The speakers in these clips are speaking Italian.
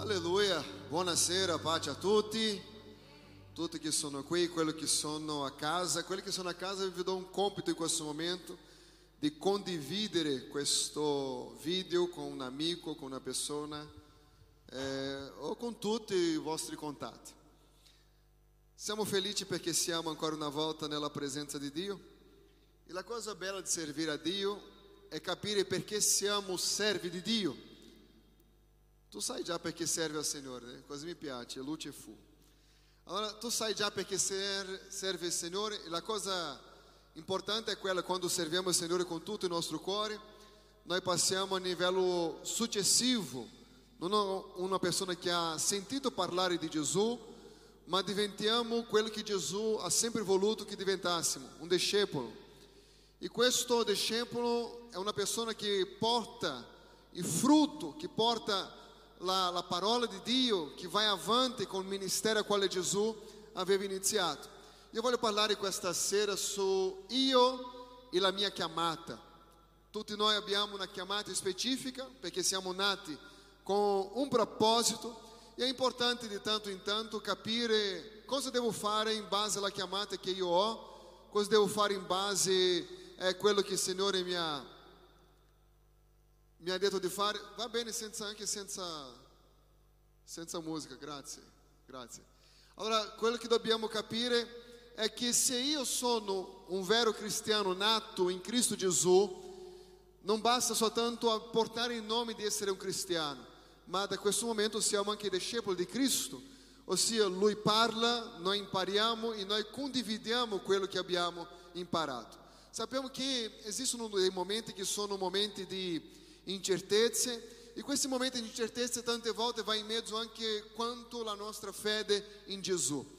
Alleluia, buonasera, pace a tutti, tutti che sono qui, quelli che sono a casa, quelli che sono a casa vi do un compito in questo momento di condividere questo video con un amico, con una persona eh, o con tutti i vostri contatti. Siamo felici perché siamo ancora una volta nella presenza di Dio e la cosa bella di servire a Dio è capire perché siamo servi di Dio. Tu sai già perché serve al Signore, né? così mi piace, luce fu. Allora, tu sai già perché ser- serve il Signore e la cosa importante è quella quando serviamo il Signore con tutto il nostro cuore, noi passiamo a livello successivo, non una persona che ha sentito parlare di Gesù, ma diventiamo quello che Gesù ha sempre voluto che diventassimo, un discepolo. E questo discepolo è una persona che porta il frutto, che porta la, la parola di Dio, che vai avanti con il ministero a quale Gesù aveva iniziato. Io voglio parlare questa sera su io e la mia chiamata. Tutti noi abbiamo una chiamata specifica perché siamo nati con un proposito e è importante di tanto in tanto capire cosa devo fare in base alla chiamata che io ho, cosa devo fare in base a quello che il Signore mi ha, mi ha detto di fare. Va bene senza, anche senza, senza musica, grazie, grazie. Allora, quello che dobbiamo capire è che se io sono un vero cristiano nato in Cristo Gesù, non basta soltanto portare il nome di essere un cristiano, ma da questo momento siamo anche discepoli di Cristo, ossia Lui parla, noi impariamo e noi condividiamo quello che abbiamo imparato. Sappiamo che esistono dei momenti che sono momenti di incertezze e questi momenti di incertezza tante volte va in mezzo anche quanto la nostra fede in Gesù.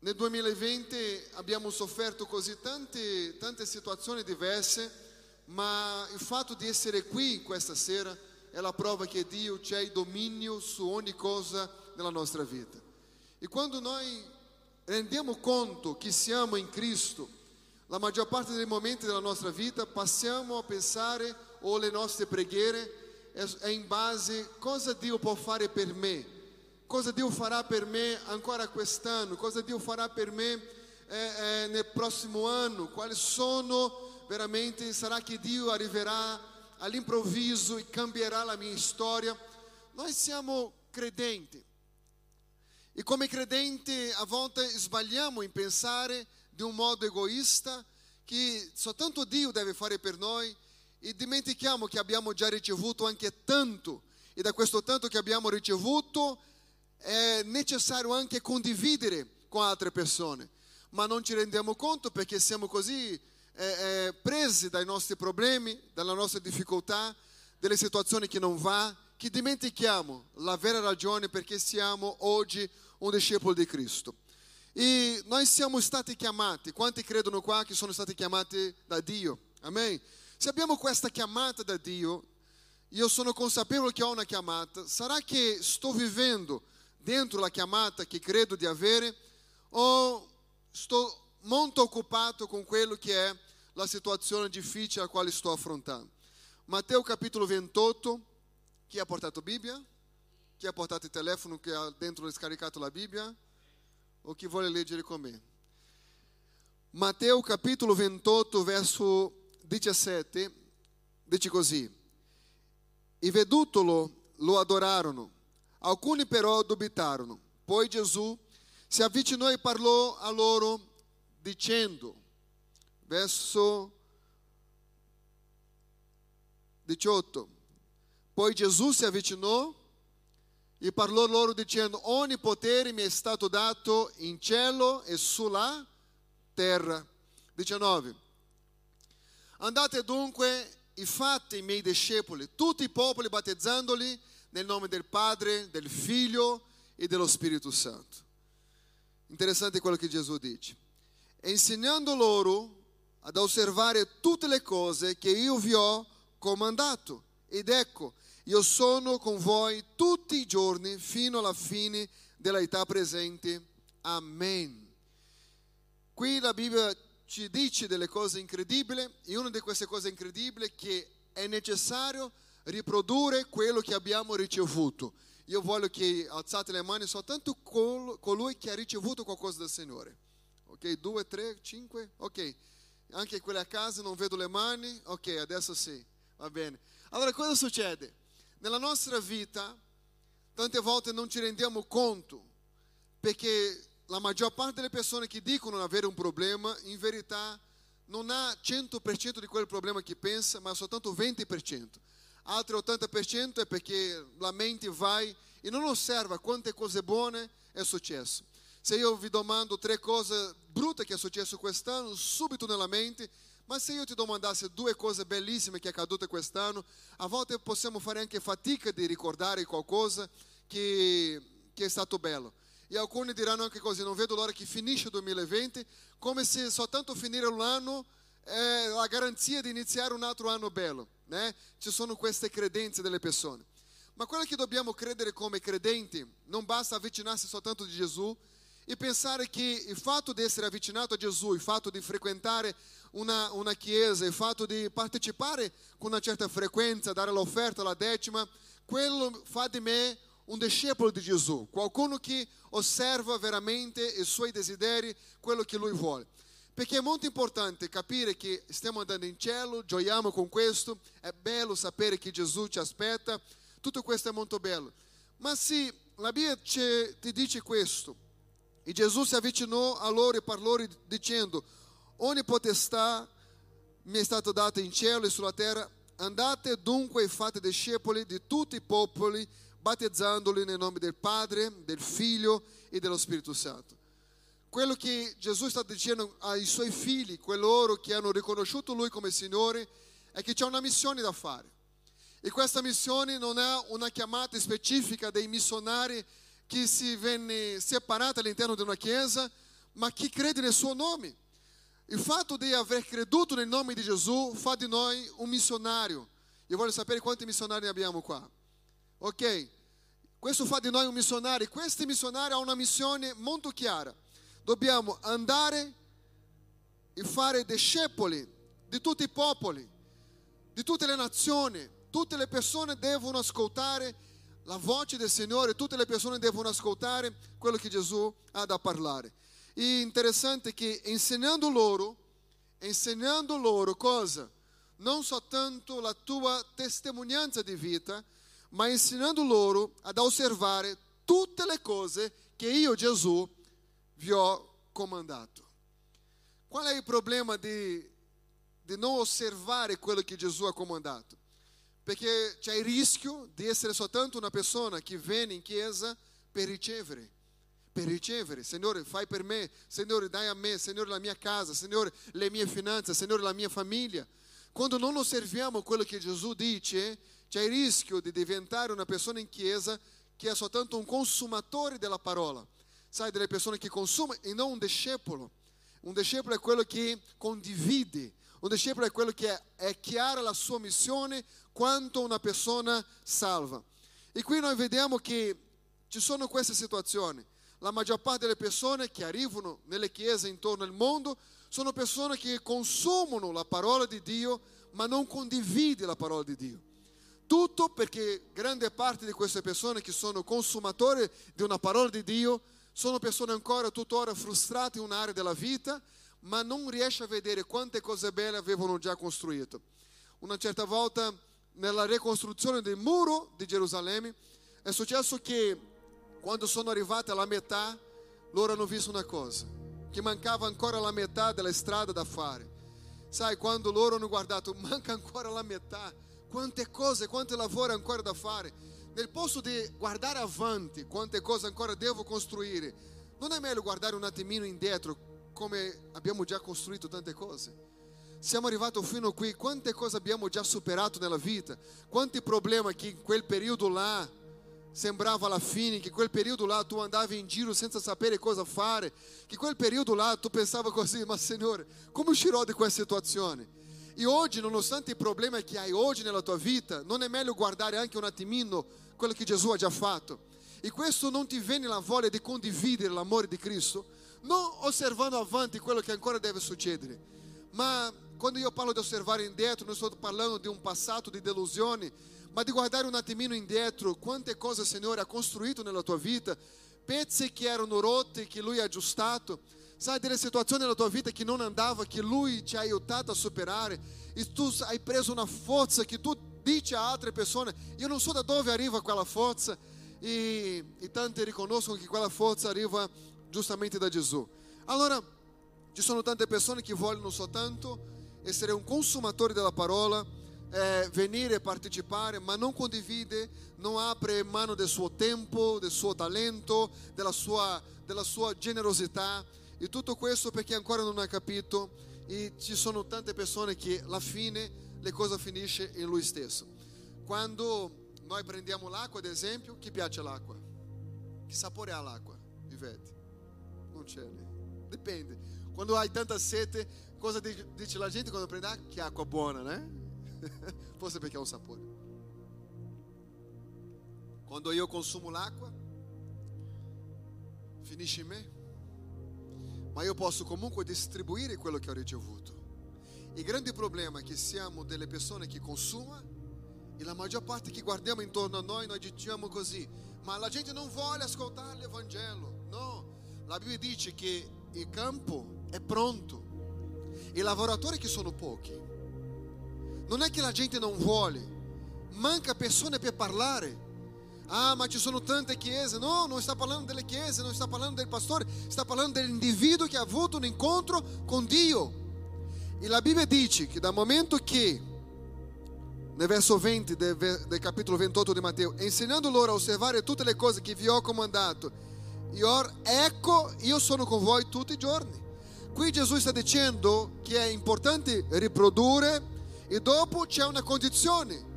Nel 2020 abbiamo sofferto così tante, tante situazioni diverse, ma il fatto di essere qui questa sera è la prova che Dio c'è il dominio su ogni cosa nella nostra vita. E quando noi rendiamo conto che siamo in Cristo, la maggior parte dei momenti della nostra vita passiamo a pensare o le nostre preghiere è in base a cosa Dio può fare per me, cosa Dio farà per me ancora quest'anno, cosa Dio farà per me eh, eh, nel prossimo anno, quali sono veramente, sarà che Dio arriverà all'improvviso e cambierà la mia storia. Noi siamo credenti. E come credenti a volte sbagliamo in pensare di un modo egoista che soltanto Dio deve fare per noi e dimentichiamo che abbiamo già ricevuto anche tanto e da questo tanto che abbiamo ricevuto è necessario anche condividere con altre persone, ma non ci rendiamo conto perché siamo così eh, eh, presi dai nostri problemi, dalla nostra difficoltà, delle situazioni che non va, che dimentichiamo la vera ragione perché siamo oggi un discepolo di Cristo. E noi siamo stati chiamati, quanti credono qua che sono stati chiamati da Dio? Amen? Se abbiamo questa chiamata da Dio, io sono consapevole che ho una chiamata, sarà che sto vivendo dentro la chiamata che credo di avere o sto molto occupato con quello che è la situazione difficile a quale sto affrontando? Matteo capitolo 28, chi ha portato Bibbia? Chi ha portato il telefono che ha dentro scaricato la Bibbia? O chi vuole leggere con me? Matteo capitolo 28, verso 17, dice così, e vedutolo lo adorarono, alcuni però dubitarono. Poi Gesù si avvicinò e parlò a loro dicendo, verso 18, poi Gesù si avvicinò e parlò loro dicendo, ogni potere mi è stato dato in cielo e sulla terra. 19. Andate dunque e fate i miei discepoli, tutti i popoli, battezzandoli nel nome del Padre, del Figlio e dello Spirito Santo. Interessante quello che Gesù dice. E insegnando loro ad osservare tutte le cose che io vi ho comandato. Ed ecco, io sono con voi tutti i giorni fino alla fine della età presente. Amen. Qui la Bibbia ci dice delle cose incredibili e una di queste cose incredibili è che è necessario riprodurre quello che abbiamo ricevuto. Io voglio che alzate le mani soltanto col- colui che ha ricevuto qualcosa dal Signore. Ok, due, tre, cinque, ok. Anche quelli a casa non vedo le mani, ok, adesso sì, va bene. Allora cosa succede? Nella nostra vita, tante volte non ci rendiamo conto, perché la maggior parte delle persone che dicono avere un problema, in verità non ha 100% di quel problema che pensa, ma soltanto 20%. Altro 80% è perché la mente vai e non osserva quante cose buone è successo. Se io vi domando tre cose brutte che è successo quest'anno, subito nella mente, ma se io ti domandasse due cose bellissime che è accadute quest'anno, a volte possiamo fare anche fatica di ricordare qualcosa che, che è stato bello. E alcuni diranno anche così, non vedo l'ora che finisce il 2020, come se soltanto finire l'anno è la garanzia di iniziare un altro anno bello. Né? Ci sono queste credenze delle persone. Ma quello che dobbiamo credere come credenti, non basta avvicinarsi soltanto di Gesù e pensare che il fatto di essere avvicinato a Gesù, il fatto di frequentare una, una chiesa, il fatto di partecipare con una certa frequenza, dare l'offerta, la decima, quello fa di me un discepolo di Gesù, qualcuno che osserva veramente i suoi desideri, quello che lui vuole. Perché è molto importante capire che stiamo andando in cielo, gioiamo con questo, è bello sapere che Gesù ci aspetta, tutto questo è molto bello. Ma se la Bibbia ti dice questo, e Gesù si avvicinò a loro e parlò dicendo, ogni potestà mi è stata data in cielo e sulla terra, andate dunque e fate discepoli di tutti i popoli, battezzandoli nel nome del Padre, del Figlio e dello Spirito Santo. Quello che Gesù sta dicendo ai suoi figli, coloro che hanno riconosciuto Lui come Signore, è che c'è una missione da fare. E questa missione non è una chiamata specifica dei missionari che si venne separati all'interno di una chiesa, ma chi crede nel suo nome. Il fatto di aver creduto nel nome di Gesù fa di noi un missionario. Io voglio sapere quanti missionari abbiamo qua. Ok? Questo fa di noi un missionario. Questi missionari hanno una missione molto chiara. Dobbiamo andare e fare discepoli di tutti i popoli, di tutte le nazioni. Tutte le persone devono ascoltare la voce del Signore, tutte le persone devono ascoltare quello che Gesù ha da parlare. E interessante che insegnando loro, insegnando loro cosa? Non soltanto la tua testimonianza di vita, ma insegnando loro ad osservare tutte le cose che io Gesù vi ho comandato. Qual è il problema di, di non osservare quello che Gesù ha comandato? Perché c'è il rischio di essere soltanto una persona che viene in chiesa per ricevere. Per ricevere, Signore, fai per me, Signore, dai a me, Signore, la mia casa, Signore, le mie finanze, Signore, la mia famiglia. Quando non osserviamo quello che Gesù dice, c'è il rischio di diventare una persona in chiesa che è soltanto un consumatore della parola. Sai, delle persone che consumano e non un discepolo. Un discepolo è quello che condivide. Un discepolo è quello che è, è chiara la sua missione quanto una persona salva. E qui noi vediamo che ci sono queste situazioni. La maggior parte delle persone che arrivano nelle chiese intorno al mondo sono persone che consumano la parola di Dio, ma non condividono la parola di Dio. Tutto perché grande parte di queste persone che sono consumatori di una parola di Dio sono persone ancora tuttora frustrate in un'area della vita, ma non riesce a vedere quante cose belle avevano già costruito. Una certa volta nella ricostruzione del muro di Gerusalemme è successo che quando sono arrivati alla metà loro hanno visto una cosa, che mancava ancora la metà della strada da fare. Sai, quando loro hanno guardato, manca ancora la metà quante cose, quanto lavoro ancora da fare. Nel posto di guardare avanti, quante cose ancora devo costruire, non è meglio guardare un attimino indietro, come abbiamo già costruito tante cose? Siamo arrivati fino qui, quante cose abbiamo già superato nella vita, quanti problemi che in quel periodo là sembrava la fine, che quel periodo là tu andavi in giro senza sapere cosa fare, che quel periodo là tu pensava così, ma Signore, come uscirò di questa situazione? E oggi, nonostante i problemi che hai oggi nella tua vita, non è meglio guardare anche un attimino quello che Gesù ha già fatto? E questo non ti viene la voglia di condividere l'amore di Cristo? Non osservando avanti quello che ancora deve succedere, ma quando io parlo di osservare indietro, non sto parlando di un passato di delusione, ma di guardare un attimino indietro quante cose il Signore ha costruito nella tua vita, pezzi che erano rotti, che Lui ha aggiustato, sai delle situazioni nella tua vita che non andava, che Lui ti ha aiutato a superare, e tu hai preso una forza che tu dici a altre persone, io non so da dove arriva quella forza, e, e tanti riconoscono che quella forza arriva giustamente da Gesù. Allora, ci sono tante persone che vogliono soltanto essere un consumatore della parola, eh, venire e partecipare, ma non condivide, non apre mano del suo tempo, del suo talento, della sua, della sua generosità. E tutto questo perché ancora non ha capito e ci sono tante persone che alla fine le cose finiscono in lui stesso. Quando noi prendiamo l'acqua, ad esempio, chi piace l'acqua? Che sapore ha l'acqua? Ivete? Non c'è lì. Dipende. Quando hai tanta sete, cosa dice la gente quando prende acqua? Che acqua buona, né? Forse perché ha un sapore. Quando io consumo l'acqua, finisce in me, ma io posso comunque distribuire quello che ho ricevuto. Il grande problema è che siamo delle persone che consumano e la maggior parte che guardiamo intorno a noi, noi diciamo così, ma la gente non vuole ascoltare l'Evangelo. No, la Bibbia dice che il campo è pronto, i lavoratori che sono pochi. Non è che la gente non vuole, manca persone per parlare. Ah, ma ci sono tante chiese. No, non sta parlando delle chiese, non sta parlando del pastore, sta parlando dell'individuo che ha avuto un incontro con Dio. E la Bibbia dice che dal momento che nel verso 20 del, del, capitolo 28 di Matteo, insegnando loro a osservare tutte le cose che vi ho comandato. E ora, ecco, io sono con voi tutti i giorni. Qui Gesù sta dicendo che è importante riprodurre e dopo c'è una condizione.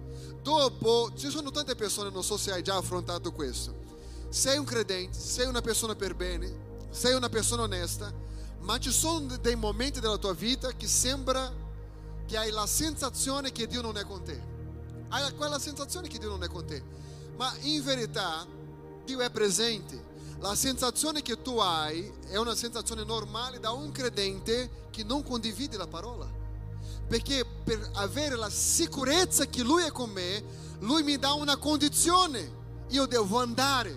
Dopo ci sono tante persone, non so se hai già affrontato questo. Sei un credente, sei una persona per bene, sei una persona onesta, ma ci sono dei momenti della tua vita che sembra che hai la sensazione che Dio non è con te hai quella sensazione che Dio non è con te, ma in verità Dio è presente. La sensazione che tu hai è una sensazione normale da un credente che non condivide la parola. Perché per avere la sicurezza che Lui è con me, Lui mi dà una condizione. Io devo andare,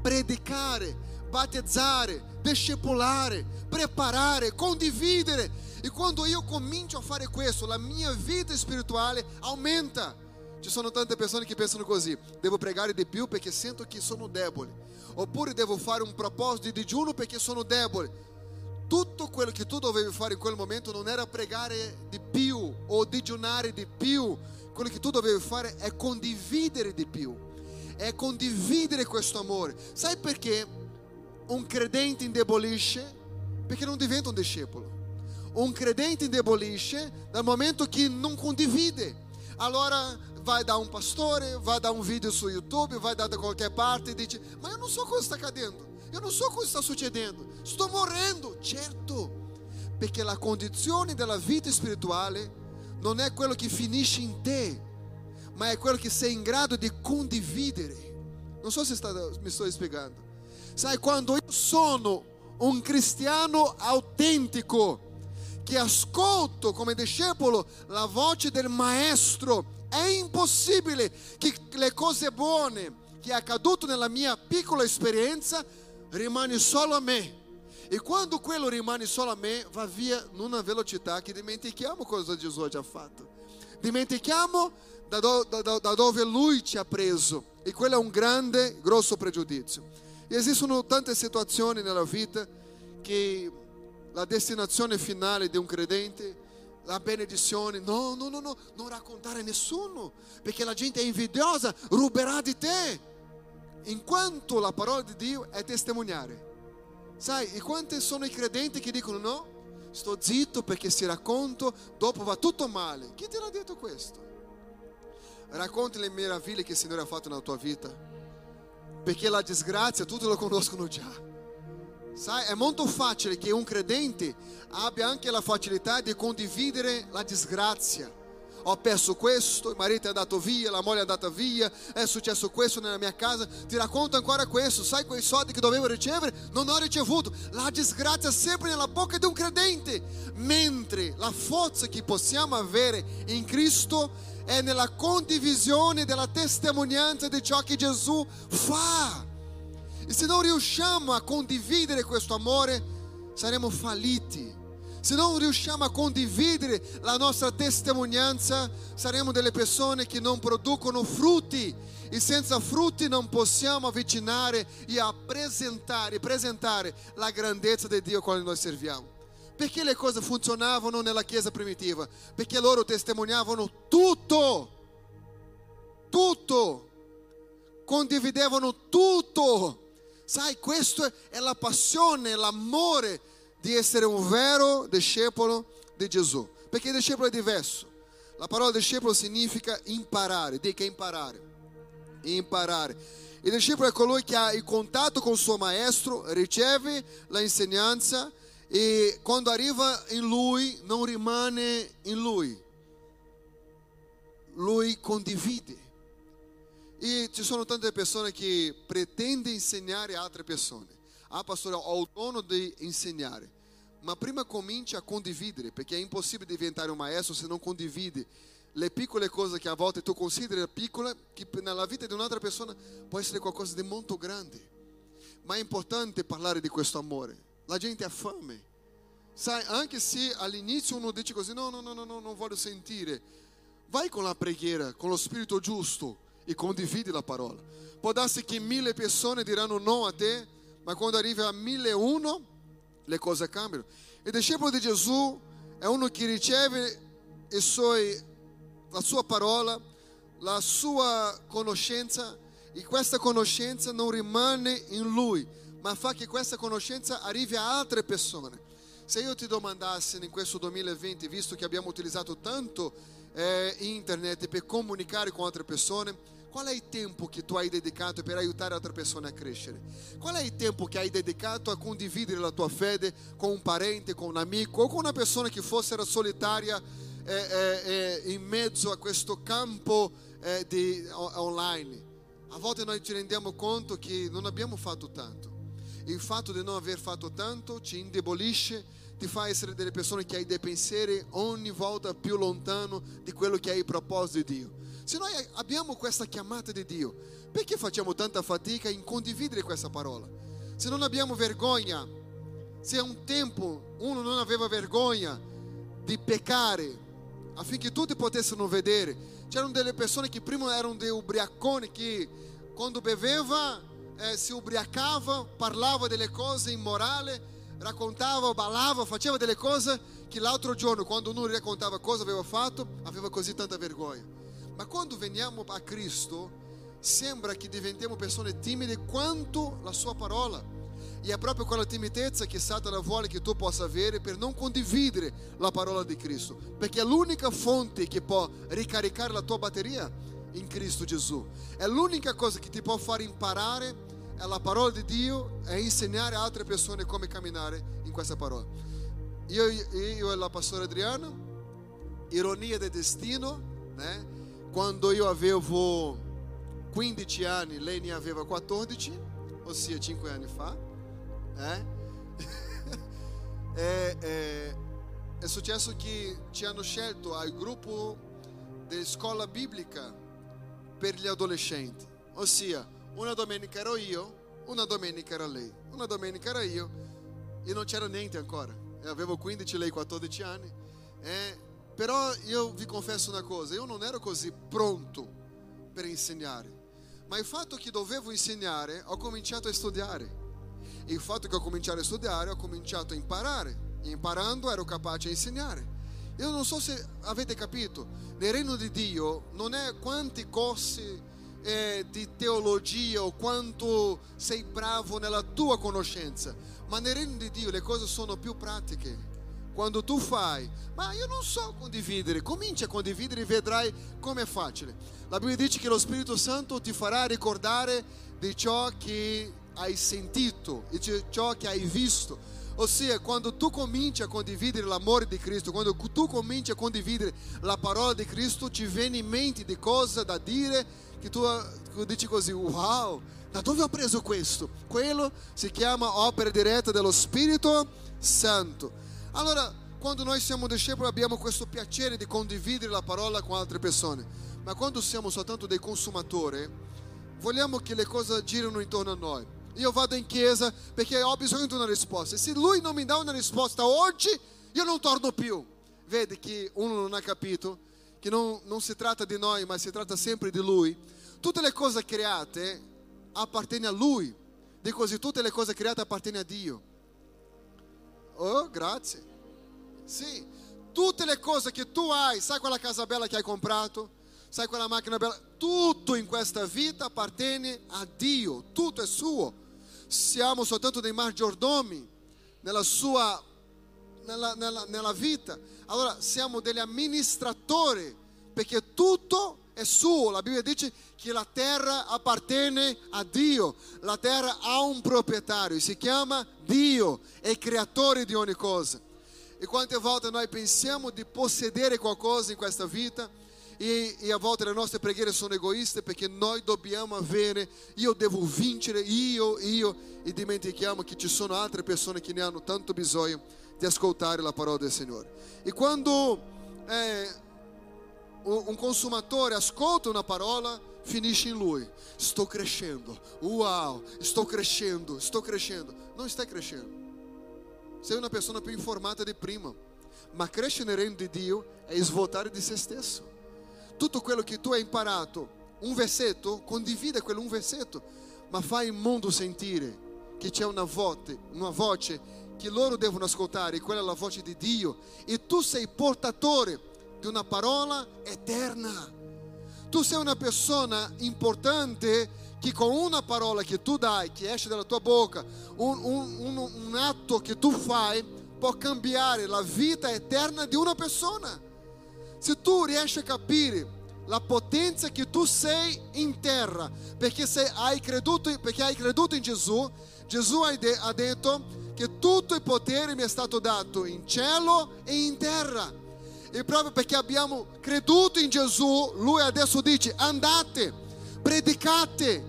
predicare, battezzare, discepolare, preparare, condividere. E quando io comincio a fare questo, la mia vita spirituale aumenta. Ci sono tante persone che pensano così: devo pregare di più perché sento che sono debole, oppure devo fare un proposito di digiuno perché sono debole. Tutto quello che tu dovevi fare in quel momento non era pregare di più o digiunare di più, quello che tu dovevi fare è condividere di più, è condividere questo amore. Sai perché un credente indebolisce? Perché non diventa un discepolo. Un credente indebolisce dal momento che non condivide. Allora vai dar um pastore, vai dar um vídeo no YouTube, vai dar de qualquer parte e diz: Mas eu não sou cosa está cadendo, eu não sou cosa está succedendo, estou morrendo, certo? Perché la condizione della vita spirituale non è quello che finisce in te, ma è quello che sei in grado di condividere. Non so se sta, mi sto spiegando. Sai, quando io sono un cristiano autentico, che ascolto come discepolo la voce del maestro è impossibile che le cose buone che è accaduto nella mia piccola esperienza rimane solo a me. E quando quello rimane solo a me, va via in una velocità che dimentichiamo cosa Gesù ha già fatto. Dimentichiamo da, do, da, da dove Lui ci ha preso. E quello è un grande, grosso pregiudizio. E esistono tante situazioni nella vita che la destinazione finale di un credente la benedizione. No, no, no, no, non raccontare a nessuno, perché la gente è invidiosa, ruberà di te. In quanto la parola di Dio è testimoniare. Sai, e quanti sono i credenti che dicono no? Sto zitto perché se racconto, dopo va tutto male. Chi te l'ha detto questo? Racconti le meraviglie che il Signore ha fatto nella tua vita. Perché la disgrazia tutti lo conoscono già. Sai, è molto facile che un credente abbia anche la facilità di condividere la disgrazia. Ho perso questo, il marito è andato via, la moglie è andata via, è successo questo nella mia casa, ti racconto ancora questo, sai quei soldi che dovevo ricevere? Non ho ricevuto. La disgrazia è sempre nella bocca di un credente, mentre la forza che possiamo avere in Cristo è nella condivisione della testimonianza di ciò che Gesù fa. E se non riusciamo a condividere questo amore, saremo falliti. Se non riusciamo a condividere la nostra testimonianza, saremo delle persone che non producono frutti. E senza frutti non possiamo avvicinare e presentare, presentare la grandezza di Dio quando noi serviamo. Perché le cose funzionavano nella Chiesa primitiva? Perché loro testimoniavano tutto, tutto, condividevano tutto. Sai, questa è la passione, l'amore di essere un vero discepolo di Gesù. Perché il discepolo è diverso. La parola discepolo significa imparare, dica imparare, imparare. Il discepolo è colui che ha il contatto con il suo maestro, riceve la insegnanza e quando arriva in lui non rimane in lui, lui condivide. E ci sono tante persone che pretendono insegnare a altre persone. Ah, pastore, ho il dono di insegnare. Ma prima comincia a condividere, perché è impossibile diventare un maestro se non condivide le piccole cose che a volte tu consideri piccole, che nella vita di un'altra persona può essere qualcosa di molto grande. Ma è importante parlare di questo amore. La gente ha fame. Sai, anche se all'inizio uno dice così, no, no, no, no, no, non voglio sentire. Vai con la preghiera, con lo spirito giusto e condividi la parola. Può darsi che mille persone diranno no a te, ma quando arrivi a mille uno, le cose cambiano. Il discepolo di Gesù è uno che riceve suoi, la sua parola, la sua conoscenza e questa conoscenza non rimane in lui, ma fa che questa conoscenza arrivi a altre persone. Se io ti domandassi in questo 2020, visto che abbiamo utilizzato tanto eh, internet per comunicare con altre persone, qual è il tempo che tu hai dedicato per aiutare altre persone a crescere? Qual è il tempo che hai dedicato a condividere la tua fede con un parente, con un amico o con una persona che fosse solitaria eh, eh, eh, in mezzo a questo campo eh, di, online? A volte noi ci rendiamo conto che non abbiamo fatto tanto. Il fatto di non aver fatto tanto ci indebolisce, ti fa essere delle persone che hai dei pensieri ogni volta più lontano di quello che è il proposito di Dio. Se noi abbiamo questa chiamata di Dio, perché facciamo tanta fatica in condividere questa parola? Se non abbiamo vergogna, se a un tempo uno non aveva vergogna di peccare affinché tutti potessero vedere, c'erano delle persone che prima erano dei ubriaconi che quando beveva eh, si ubriacava, parlava delle cose immorali, raccontava, ballava, faceva delle cose che l'altro giorno, quando uno raccontava cosa aveva fatto, aveva così tanta vergogna. Ma quando veniamo a Cristo, sembra che diventiamo persone timide quanto la sua parola. E è proprio quella timidezza che Satana vuole che tu possa avere per non condividere la parola di Cristo, perché è l'unica fonte che può ricaricare la tua batteria in Cristo Gesù. È l'unica cosa che ti può far imparare è la parola di Dio e insegnare a altre persone come camminare in questa parola. Io, io e la pastora Adriana, ironia del destino, né? Quando io avevo 15 anni, lei ne aveva 14, ossia 5 anni fa, eh? è, è, è successo che ci hanno scelto al gruppo di scuola biblica per gli adolescenti, ossia una domenica ero io, una domenica era lei, una domenica era io e non c'era niente ancora. Eu avevo 15, lei 14 anni. Eh, però io vi confesso una cosa, io non ero così pronto per insegnare. Ma il fatto che dovevo insegnare, ho cominciato a studiare. E il fatto che ho cominciato a studiare, ho cominciato a imparare. E imparando ero capace di insegnare. Io non so se avete capito, nel regno di Dio non è quanti corsi eh, di teologia o quanto sei bravo nella tua conoscenza, ma nel regno di Dio le cose sono più pratiche. Quando tu fai, ma io non so condividere, comincia a condividere e vedrai come è facile. La Bibbia dice che lo Spirito Santo ti farà ricordare di ciò che hai sentito e di ciò che hai visto. Ossia, quando tu cominci a condividere l'amore di Cristo, quando tu cominci a condividere la parola di Cristo, ti viene in mente di cose da dire che tu dici così, wow, da dove ho preso questo? Quello si chiama opera diretta dello Spirito Santo. Allora, quando noi siamo discepoli abbiamo questo piacere di condividere la parola con altre persone, ma quando siamo soltanto dei consumatori, vogliamo che le cose girino intorno a noi. Io vado in chiesa perché ho bisogno di una risposta. Se lui non mi dà una risposta oggi, io non torno più. Vede che uno non ha capito che non, non si tratta di noi, ma si tratta sempre di lui. Tutte le cose create appartengono a lui. Di così tutte le cose create appartengono a Dio. Oh, grazie. Sì, tutte le cose che tu hai, sai quella casa bella che hai comprato? Sai quella macchina bella? Tutto in questa vita appartiene a Dio, tutto è suo. Siamo soltanto dei maggiordomi nella sua nella, nella, nella vita. Allora siamo degli amministratori perché tutto è suo. La Bibbia dice che la terra appartiene a Dio. La terra ha un proprietario, si chiama Dio, è il creatore di ogni cosa. E quante volte noi pensiamo di possedere qualcosa in questa vita e, e, a volte le nostre preghiere sono egoiste perché noi dobbiamo avere, io devo vincere, io, io, e dimentichiamo che ci sono altre persone che ne hanno tanto bisogno di ascoltare la parola del Signore. E quando eh, un consumatore ascolta una parola, finisce in lui. Sto crescendo, uau, sto crescendo, sto crescendo. Non stai crescendo. Sei una persona più informata di prima. Ma crescere nel regno di Dio è svuotare di se stesso. Tutto quello che tu hai imparato, un versetto, condivide quello un versetto, ma fai il mondo sentire che c'è una voce, una voce che loro devono ascoltare, quella è la voce di Dio. E tu sei portatore di una parola eterna. Tu sei una persona importante che con una parola che tu dai, che esce dalla tua bocca, un, un, un, un atto che tu fai, può cambiare la vita eterna di una persona. Se tu riesci a capire la potenza che tu sei in terra, perché, sei, hai, creduto, perché hai creduto in Gesù, Gesù ha detto che tutto il potere mi è stato dato in cielo e in terra. E proprio perché abbiamo creduto in Gesù, lui adesso dice andate, predicate,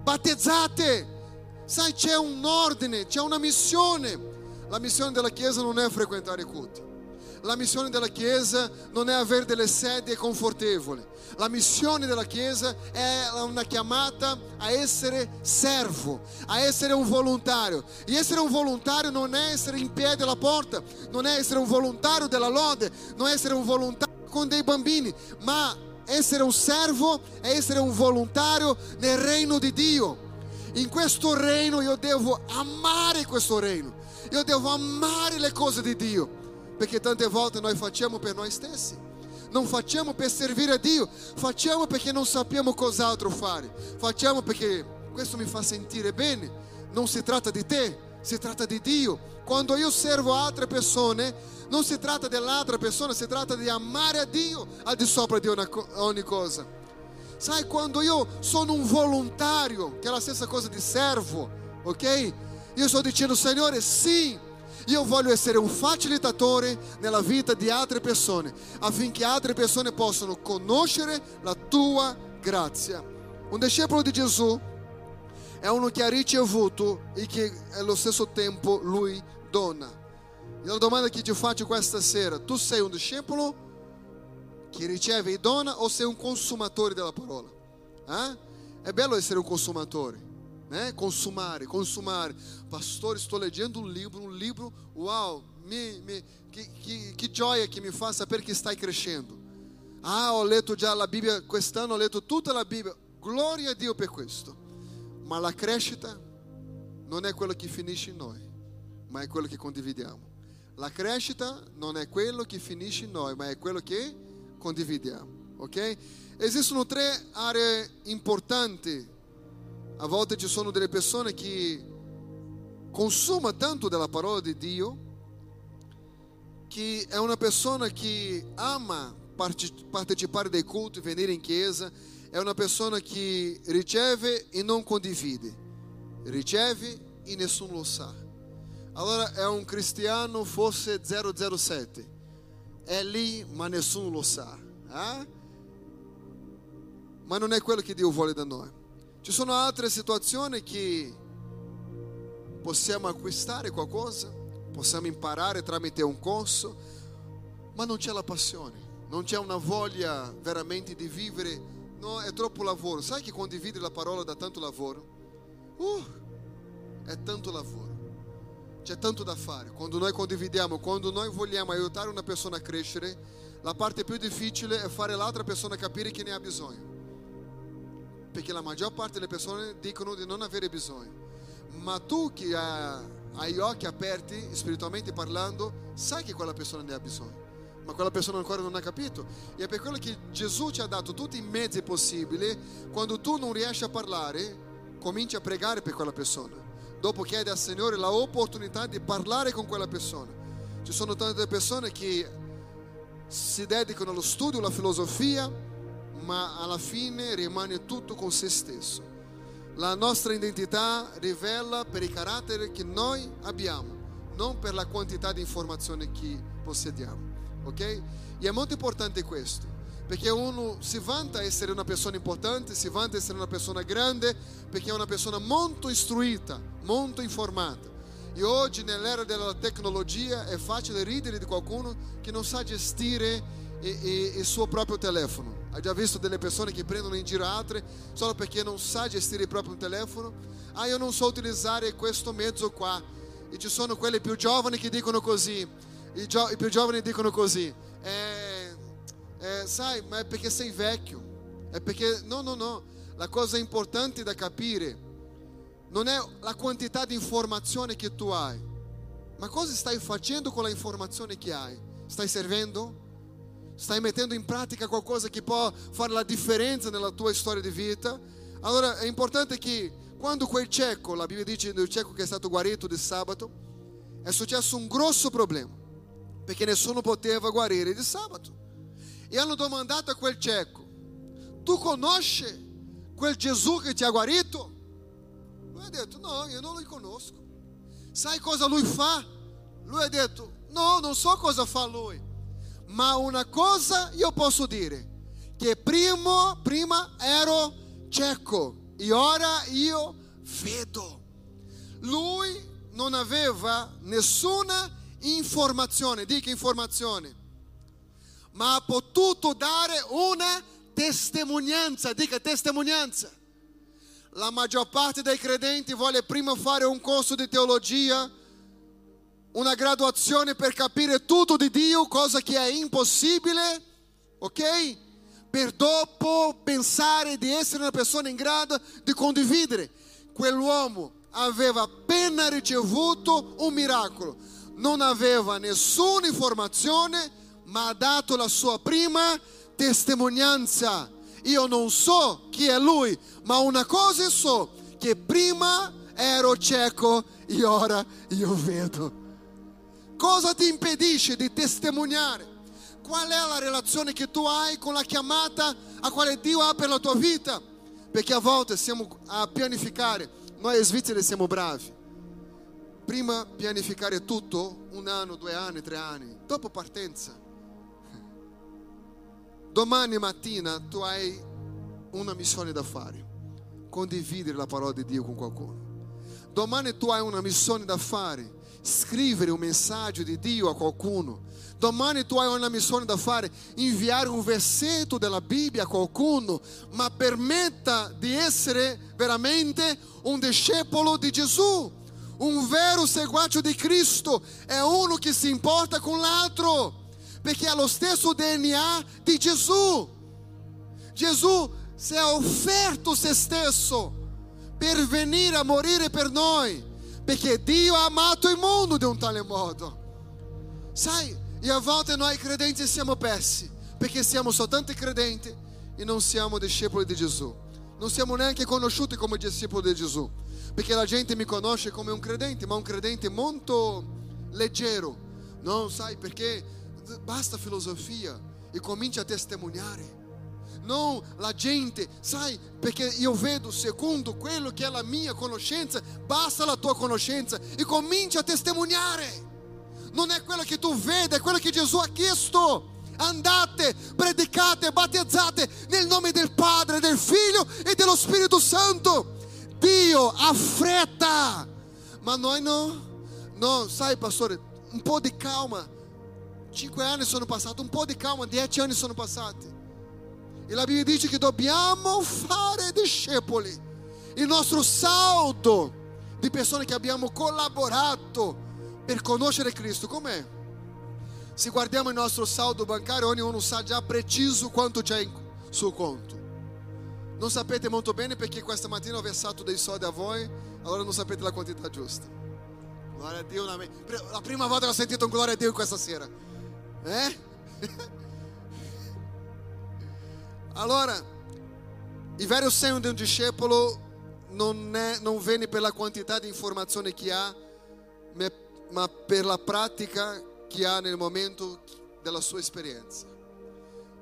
battezzate. Sai, c'è un ordine, c'è una missione. La missione della Chiesa non è frequentare i culti. La missione della Chiesa non è avere delle sedie confortevoli. La missione della Chiesa è una chiamata a essere servo, a essere un volontario. E essere un volontario non è essere in piedi alla porta, non è essere un volontario della lode, non è essere un volontario con dei bambini, ma essere un servo è essere un volontario nel regno di Dio. In questo regno io devo amare questo regno, io devo amare le cose di Dio perché tante volte noi facciamo per noi stessi. Non facciamo per servire a Dio, facciamo perché non sappiamo cos'altro fare. Facciamo perché questo mi fa sentire bene. Non si tratta di te, si tratta di Dio. Quando io servo altre persone, non si tratta dell'altra persona, si tratta di amare a Dio al di sopra di ogni cosa. Sai, quando io sono un volontario, che è la stessa cosa di servo, ok? Io sto dicendo, Signore, io voglio essere un facilitatore nella vita di altre persone affinché altre persone possano conoscere la tua grazia. Un discepolo di Gesù è uno che ha ricevuto e che allo stesso tempo lui dona. E la domanda che ti faccio questa sera, tu sei un discepolo che riceve e dona o sei un consumatore della parola? Eh? È bello essere un consumatore né? Consumare. Pastor, estou lendo um livro, um livro, uau, me, me, que, que, que gioia que me faz saber que está crescendo. Ah, ho letto già la Bibbia, quest'anno ho letto tutta la Bibbia. Gloria a Dio per questo. Ma la crescita non è quello che finisce in noi, ma è quello che condividiamo. La crescita non è quello che finisce in noi, ma è quello che condividiamo. Ok? Esistono tre aree importanti a volte ci sono delle persone che consuma tanto della parola di Dio che è una persona che ama partecipare dei culti, venire in chiesa, è una persona che riceve e non condivide, riceve e nessuno lo sa. Allora è un cristiano forse 007, è lì ma nessuno lo sa. Eh? Ma non è quello che Dio vuole da noi. Ci sono altre situazioni che possiamo acquistare qualcosa, possiamo imparare tramite un corso, ma non c'è la passione, non c'è una voglia veramente di vivere, no, è troppo lavoro. Sai che condividere la parola dà tanto lavoro? Uh, è tanto lavoro. C'è tanto da fare. Quando noi condividiamo, quando noi vogliamo aiutare una persona a crescere, la parte più difficile è fare l'altra persona capire che ne ha bisogno. Perché la maggior parte delle persone dicono di non avere bisogno. Ma tu che hai gli occhi aperti, spiritualmente parlando, sai che quella persona ne ha bisogno. Ma quella persona ancora non ha capito. E è per quello che Gesù ti ha dato tutti i mezzi possibili. Quando tu non riesci a parlare, cominci a pregare per quella persona. Dopo chiedi al Signore l'opportunità di parlare con quella persona. Ci sono tante persone che si dedicano allo studio, alla filosofia, ma alla fine rimane tutto con se stesso. La nostra identità rivela per il carattere che noi abbiamo, non per la quantità di informazioni che possediamo. Ok? E è molto importante questo, perché uno si vanta essere una persona importante, si vanta essere una persona grande, perché è una persona molto istruita, molto informata. E oggi, nell'era della tecnologia, è facile ridere di qualcuno che non sa gestire il suo proprio telefono. Hai già visto delle persone che prendono in giro altre solo perché non sa gestire il proprio telefono? Ah, io non so utilizzare questo mezzo qua. E ci sono quelli più giovani che dicono così. I, gio- i più giovani dicono così. Eh, eh, sai, ma è perché sei vecchio. È perché... No, no, no. La cosa importante da capire non è la quantità di informazione che tu hai, ma cosa stai facendo con la informazione che hai? Stai servendo? Stai mettendo in pratica qualcosa che può fare la differenza nella tua storia di vita? Allora è importante che quando quel cieco, la Bibbia dice del cieco che è stato guarito di sabato, è successo un grosso problema, perché nessuno poteva guarire di sabato. E hanno domandato a quel cieco, tu conosci quel Gesù che ti ha guarito? Lui ha detto, no, io non lo conosco. Sai cosa lui fa? Lui ha detto, no, non so cosa fa lui. Ma una cosa io posso dire, che prima, prima ero cieco e ora io vedo. Lui non aveva nessuna informazione, dica informazione, ma ha potuto dare una testimonianza, dica testimonianza. La maggior parte dei credenti vuole prima fare un corso di teologia, una graduazione per capire tutto di Dio, cosa che è impossibile, ok? Per dopo pensare di essere una persona in grado di condividere. Quell'uomo aveva appena ricevuto un miracolo, non aveva nessuna informazione, ma ha dato la sua prima testimonianza. Io non so chi è lui, ma una cosa so, che prima ero cieco e ora io vedo. Cosa ti impedisce di testimoniare? Qual è la relazione che tu hai con la chiamata a quale Dio ha per la tua vita? Perché a volte siamo a pianificare, noi svizzeri siamo bravi. Prima pianificare tutto, un anno, due anni, tre anni, dopo partenza. Domani mattina tu hai una missione da fare, condividere la parola di Dio con qualcuno. Domani tu hai una missione da fare, scrivere un messaggio di Dio a qualcuno. Domani tu hai una missione da fare, inviare un versetto della Bibbia a qualcuno, ma permetta di essere veramente un discepolo di Gesù. Un vero seguace di Cristo è uno che si importa con l'altro, perché ha lo stesso DNA di Gesù. Gesù si è offerto se stesso per venire a morire per noi perché Dio ha amato il mondo di un tale modo. Sai, e a volte noi credenti siamo persi, perché siamo soltanto credenti e non siamo discepoli di Gesù. Non siamo neanche conosciuti come discepoli di Gesù, perché la gente mi conosce come un credente, ma un credente molto leggero. Non sai perché basta filosofia e comincia a testimoniare non la gente, sai, perché io vedo secondo quello che è la mia conoscenza, basta la tua conoscenza e comincia a testimoniare. Non è quello che tu vedi, è quello che Gesù ha chiesto. Andate, predicate, battezzate nel nome del Padre, del Figlio e dello Spirito Santo. Dio ha fretta, ma noi no. No, sai, pastore, un po' di calma. Cinque anni sono passati, un po' di calma, dieci anni sono passati. E la Bibbia dice che dobbiamo fare discepoli. Il nostro saldo di persone che abbiamo collaborato per conoscere Cristo, com'è? Se guardiamo il nostro saldo bancario, ognuno sa già preciso quanto c'è sul conto. Non sapete molto bene perché questa mattina ho versato dei soldi a voi, allora non sapete la quantità giusta. Glória a Dio. Amém. A prima volta che ho sentito un glória a Dio questa sera. Eh? Allora, il vero segno di un discepolo non, è, non viene per la quantità di informazioni che ha, ma per la pratica che momento della sua esperienza.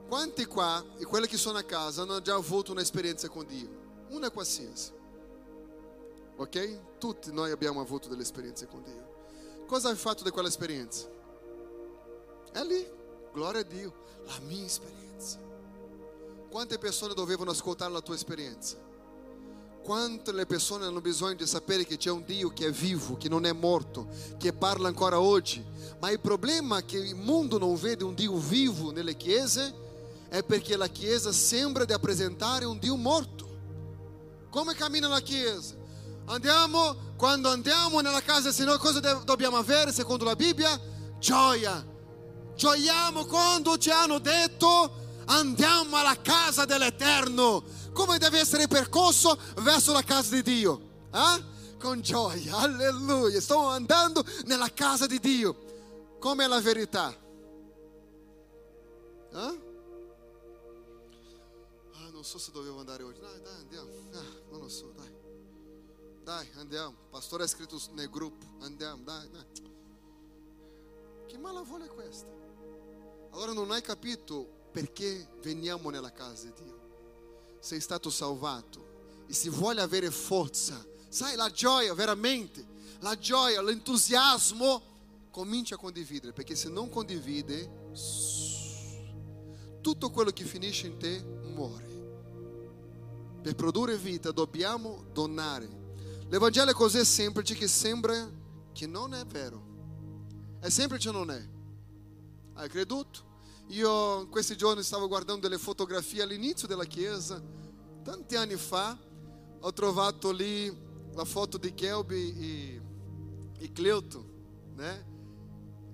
Quanti qua, e quelli che sono a casa, hanno già avuto un'esperienza con Dio? Una qualsiasi. Ok? Tutti noi abbiamo avuto delle esperienze con Dio. Cosa hai fatto di quell'esperienza? È lì, gloria a Dio, la mia esperienza. Quante persone dovevano ascoltare la tua esperienza? Quante persone hanno bisogno di sapere che c'è un Dio che è vivo, che non è morto, che parla ancora oggi. Ma il problema che il mondo non vede un Dio vivo nelle chiese è perché la chiesa sembra di rappresentare un Dio morto. Come cammina la chiesa? Andiamo, quando andiamo nella casa del Signore, cosa dobbiamo avere secondo la Bibbia? Gioia. Gioiamo quando ci hanno detto andiamo alla casa dell'Eterno. Come deve essere percorso verso la casa di Dio? Eh? Con gioia, alleluia. Sto andando nella casa di Dio. Come è la verità? Eh? Ah, non so se dovevo andare oggi. Dai, dai, andiamo. Ah, non lo so, dai. Dai, andiamo. Pastore ha scritto nel gruppo. Andiamo, dai, dai. Che malavoglia è questa? Allora non hai capito perché veniamo nella casa di Dio. Sei stato salvato e se vuole avere forza, sai la gioia veramente, la gioia, l'entusiasmo, comincia a condividere, perché se non condivide, tutto quello che finisce in te muore. Per produrre vita dobbiamo donare L'Evangelo è così semplice che sembra che non è vero. È semplice o non è? Hai creduto? Io questi giorni stavo guardando delle fotografie all'inizio della chiesa, tanti anni fa, ho trovato lì la foto di Kelby e, e Cleuto, né?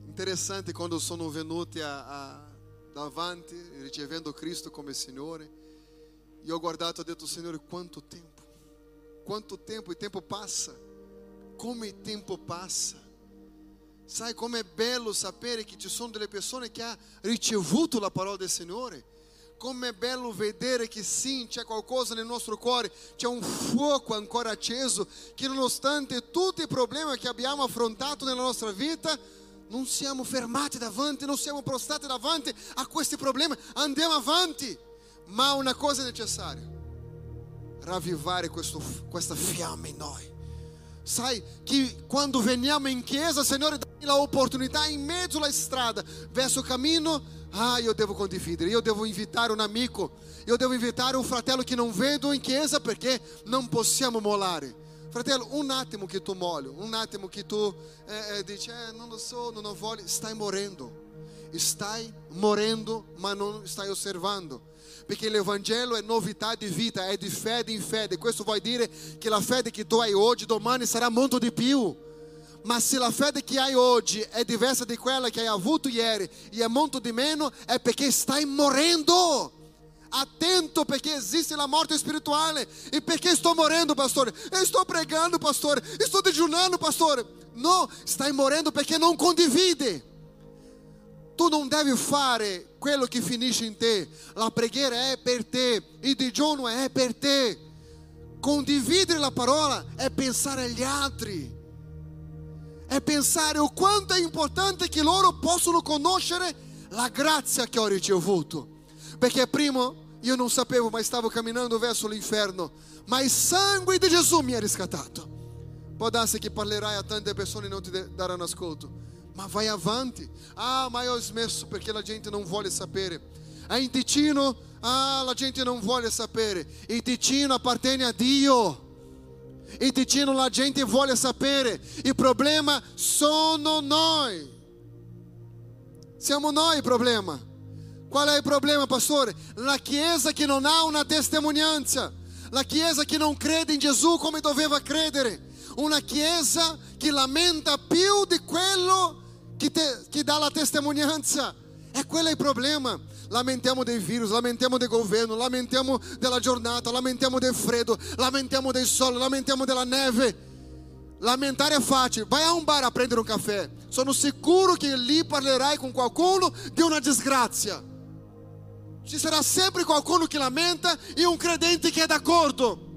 Interessante quando sono venuti a, a, davanti, ricevendo Cristo come Signore. E ho guardato e ho detto, Signore, quanto tempo quanto tempo, il tempo passa, come tempo passa. Sai come è bello sapere che ci sono delle persone che hanno ricevuto la parola del Signore. Come è bello vedere che sim, c'è qualcosa nel nostro cuore, c'è un fuoco ancora acceso, che nonostante tutti i problemi che abbiamo affrontato nella nostra vita, non siamo fermati davanti, non siamo prostrati davanti a questi problemi, andiamo avanti. Ma una cosa è necessaria, ravvivare questo, questa fiamma in noi. Sai che quando veniamo in chiesa, Signore, dai l'opportunità in mezzo alla strada, verso il cammino, ah, io devo condividere, io devo invitare un amico, io devo invitare un fratello che non vedo in chiesa perché non possiamo mollare. Fratello, un attimo che tu molli, un attimo che tu eh, eh, dici, eh, non lo so, lo voglio, stai morendo. Stai morendo, ma non perché l'Evangelo è novità di vita, è di fede in fede. Questo vuol dire che la fede che tu hai oggi, domani sarà molto di più. Ma se la fede che hai oggi è diversa di quella che hai avuto ieri e è molto di meno, è perché stai morendo. Attento perché esiste la morte spirituale. E perché sto morendo, pastore? Estou pregando, pastore. Estou digiunando, pastore. No, stai morendo perché non condivide. Tu non devi fare quello che finisce in te. La preghiera è per te, il digiuno è per te. Condividere la parola è pensare agli altri. È pensare o quanto è importante che loro possano conoscere la grazia che ho ricevuto. Perché prima io non sapevo, ma stavo camminando verso l'inferno. Ma il sangue di Gesù mi ha riscattato. Può darsi che parlerai a tante persone e non ti daranno ascolto vai avanti. Ah, ma io ho smesso perché gente non vuole sapere. È in Ticino? Ah, la gente non vuole sapere. Il Ticino appartiene a Dio. e dicendo la gente vuole sapere. Il problema sono noi. Siamo noi problema. Qual è il problema, pastore? La Chiesa che non ha una testimonianza. La Chiesa che non crede in Gesù come doveva credere. Una Chiesa che lamenta più di quello che, te, che dà la testimonianza. E quello è il problema. Lamentiamo dei virus, lamentiamo del governo, lamentiamo della giornata, lamentiamo del freddo, lamentiamo del sole, lamentiamo della neve. Lamentare è facile. Vai a un bar a prendere un caffè. Sono sicuro che lì parlerai con qualcuno di una disgrazia. Ci sarà sempre qualcuno che lamenta e un credente che è d'accordo.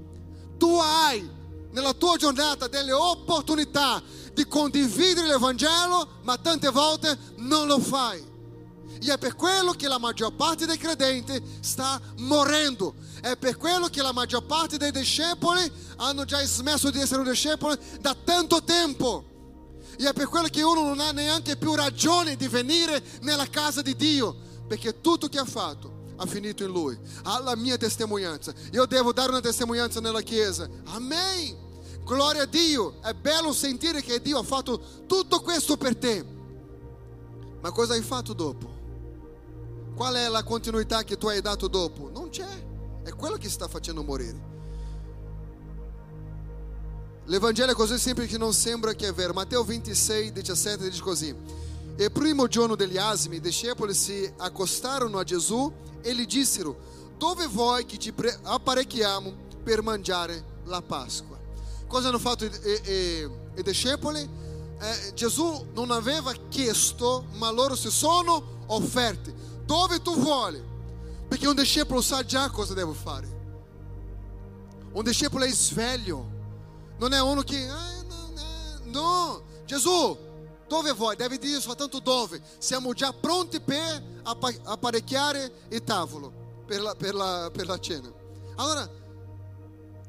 Tu hai nella tua giornata delle opportunità di condividere l'Evangelo, ma tante volte non lo fai. E è per quello che la maggior parte dei credenti sta morendo. È per quello che la maggior parte dei discepoli hanno già smesso di essere un discepolo da tanto tempo. E è per quello che uno non ha neanche più ragione di venire nella casa di Dio, perché tutto che ha fatto ha finito in Lui. Ha la mia testimonianza. Io devo dare una testimonianza nella Chiesa. Amen. Gloria a Dio. È bello sentire che Dio ha fatto tutto questo per te. Ma cosa hai fatto dopo? Qual è la continuità che tu hai dato dopo? Non c'è. È quello che sta facendo morire. L'Evangelo è così semplice che non sembra che è vero. Matteo 26, 17 dice così. E primo giorno degli asmi, i discepoli si accostarono a Gesù e gli dissero: Dove vuoi che ci apparecchiamo per mangiare la Pasqua? Cosa hanno fatto i, i, i discepoli? Eh, Gesù non aveva chiesto, ma loro si sono offerti. Dove tu vuoi? Perché un discepolo sa già cosa deve fare. Un discepolo è sveglio, non è uno che. Eh, no, no. Gesù, dove vuoi? Deve dire soltanto dove. Siamo già pronti per apparecchiare il tavolo per la, per la, per la cena. Allora,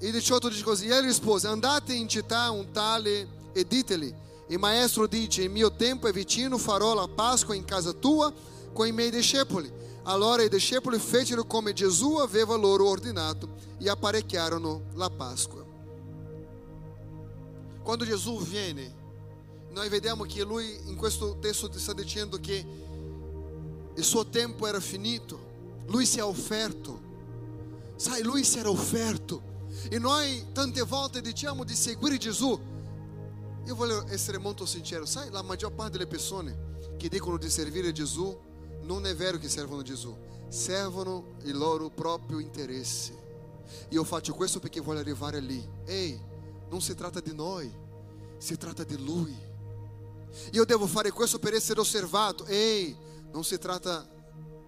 il 18 dice così, e rispose, andate in città un tale e diteli, il maestro dice, il mio tempo è vicino, farò la Pasqua in casa tua con i miei discepoli. Allora i discepoli fecero come Gesù aveva loro ordinato e apparecchiarono la Pasqua. Quando Gesù viene, noi vediamo che lui in questo testo sta dicendo che il suo tempo era finito, lui si è offerto, sai, lui si era offerto. E noi tante volte diciamo di seguire Gesù. Io voglio essere molto sincero, sai, la maggior parte delle persone che dicono di servire Gesù non è vero che servono Gesù, servono il loro proprio interesse. Io faccio questo perché voglio arrivare lì. Ehi, non si tratta di noi, si tratta di Lui. Io devo fare questo per essere osservato. Ehi, non si tratta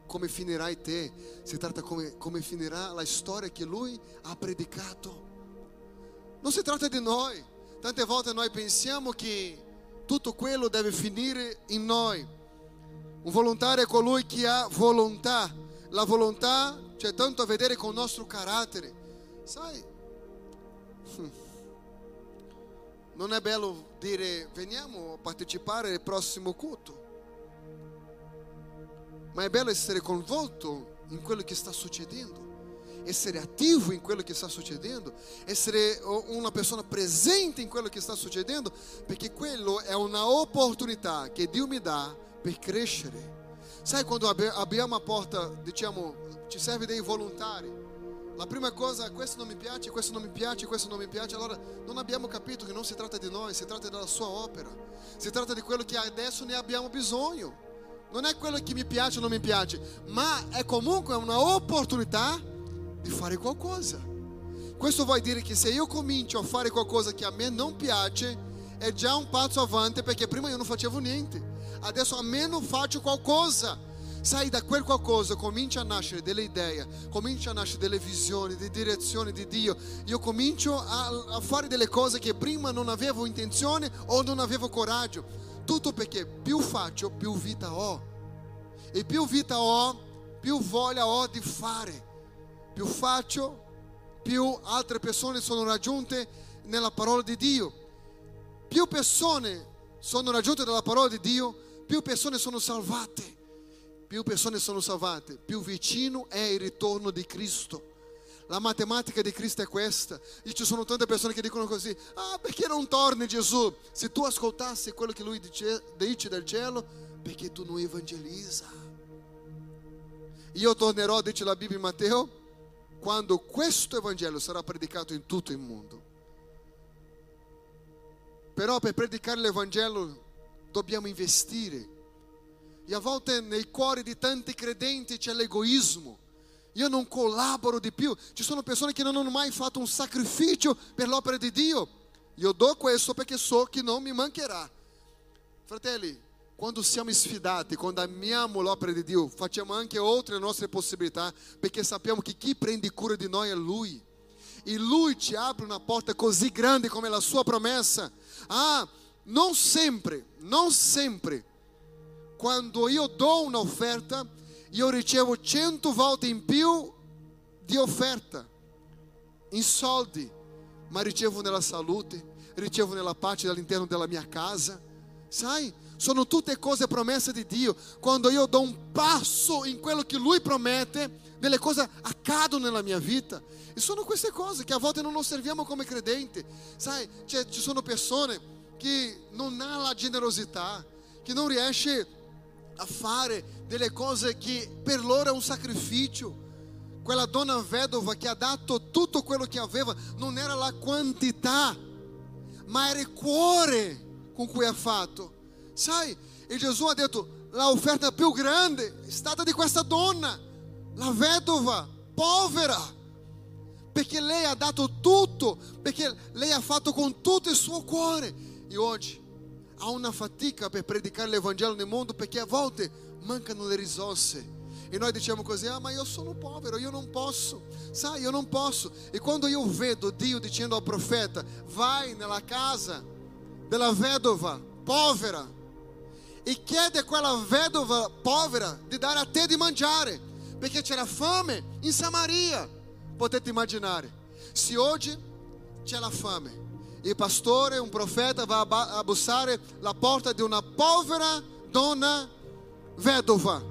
come finirai te, si tratta come, come finirà la storia che Lui ha predicato. Non si tratta di noi. Tante volte noi pensiamo che tutto quello deve finire in noi. Un volontario è colui che ha volontà. La volontà c'è tanto a vedere con il nostro carattere. Sai, non è bello dire veniamo a partecipare al prossimo culto, ma è bello essere coinvolto in quello che sta succedendo, essere attivo in quello che sta succedendo, essere una persona presente in quello che sta succedendo, perché quello è una opportunità che Dio mi dà per crescere. Sai quando abbiamo a porta, diciamo, ci serve dei volontari. La prima cosa, questo non mi piace, questo non mi piace, questo non mi piace, allora non abbiamo capito che non si tratta di noi, si tratta della sua opera. Si tratta di quello che adesso ne abbiamo bisogno. Non è quello che mi piace o non mi piace, ma è comunque una opportunità di fare qualcosa. Questo vuol dire che se io comincio a fare qualcosa che a me non piace, è già un passo avanti perché prima io non facevo niente adesso almeno faccio qualcosa. Sai, da quel qualcosa comincia a nascere delle idee, comincia a nascere delle visioni, di direzione di Dio. Io comincio a, a fare delle cose che prima non avevo intenzione o non avevo coraggio. Tutto perché più faccio, più vita ho. E più vita ho, più voglia ho di fare. Più faccio, più altre persone sono raggiunte nella parola di Dio. Più persone sono raggiunte dalla parola di Dio, più persone sono salvate, più persone sono salvate, più vicino è il ritorno di Cristo. La matematica di Cristo è questa. E ci sono tante persone che dicono così: Ah, perché non torni Gesù? Se tu ascoltassi quello che lui dice, dice del cielo, perché tu non evangelizza. Io tornerò, dice la Bibbia in Matteo, quando questo Evangelo sarà predicato in tutto il mondo. Però per predicare l'Evangelo dobbiamo investire. E a volte nei cuori di tanti credenti c'è l'egoismo. Io non collaboro di più. Ci sono persone che non hanno mai fatto un sacrificio per l'opera di Dio. Io do questo perché so che non mi mancherà. Fratelli, quando siamo sfidati, quando amiamo l'opera di Dio, facciamo anche oltre le nostre possibilità, perché sappiamo che chi prende cura di noi è Lui. E Lui ci apre una porta così grande come la sua promessa. Ah, non sempre, non sempre, quando io do un'offerta, io ricevo cento volte in più di offerta, in soldi, ma ricevo nella salute, ricevo nella pace all'interno della mia casa. Sai, sono tutte cose promesse di Dio. Quando io do un passo in quello che Lui promette, delle cose accadono nella mia vita. E sono queste cose che a volte non osserviamo come credenti. Sai, ci sono persone che non ha la generosità, che non riesce a fare delle cose che per loro è un sacrificio. Quella donna vedova che ha dato tutto quello che aveva non era la quantità, ma era il cuore con cui ha fatto. Sai, e Gesù ha detto, la offerta più grande è stata di questa donna, la vedova, povera perché lei ha dato tutto, perché lei ha fatto con tutto il suo cuore. E oggi há una fatica per predicare l'Evangelo nel mondo perché a volte mancano le risorse. E noi diciamo così, ah ma io sono povero, io non posso, sai, io non posso. E quando io vedo Dio dicendo al profeta, vai nella casa della vedova povera e chiede a quella vedova povera di dare a te di mangiare, perché c'era fame in Samaria. Potete immaginare, se oggi c'è la fame, il pastore, un profeta, va a bussare la porta di una povera donna vedova.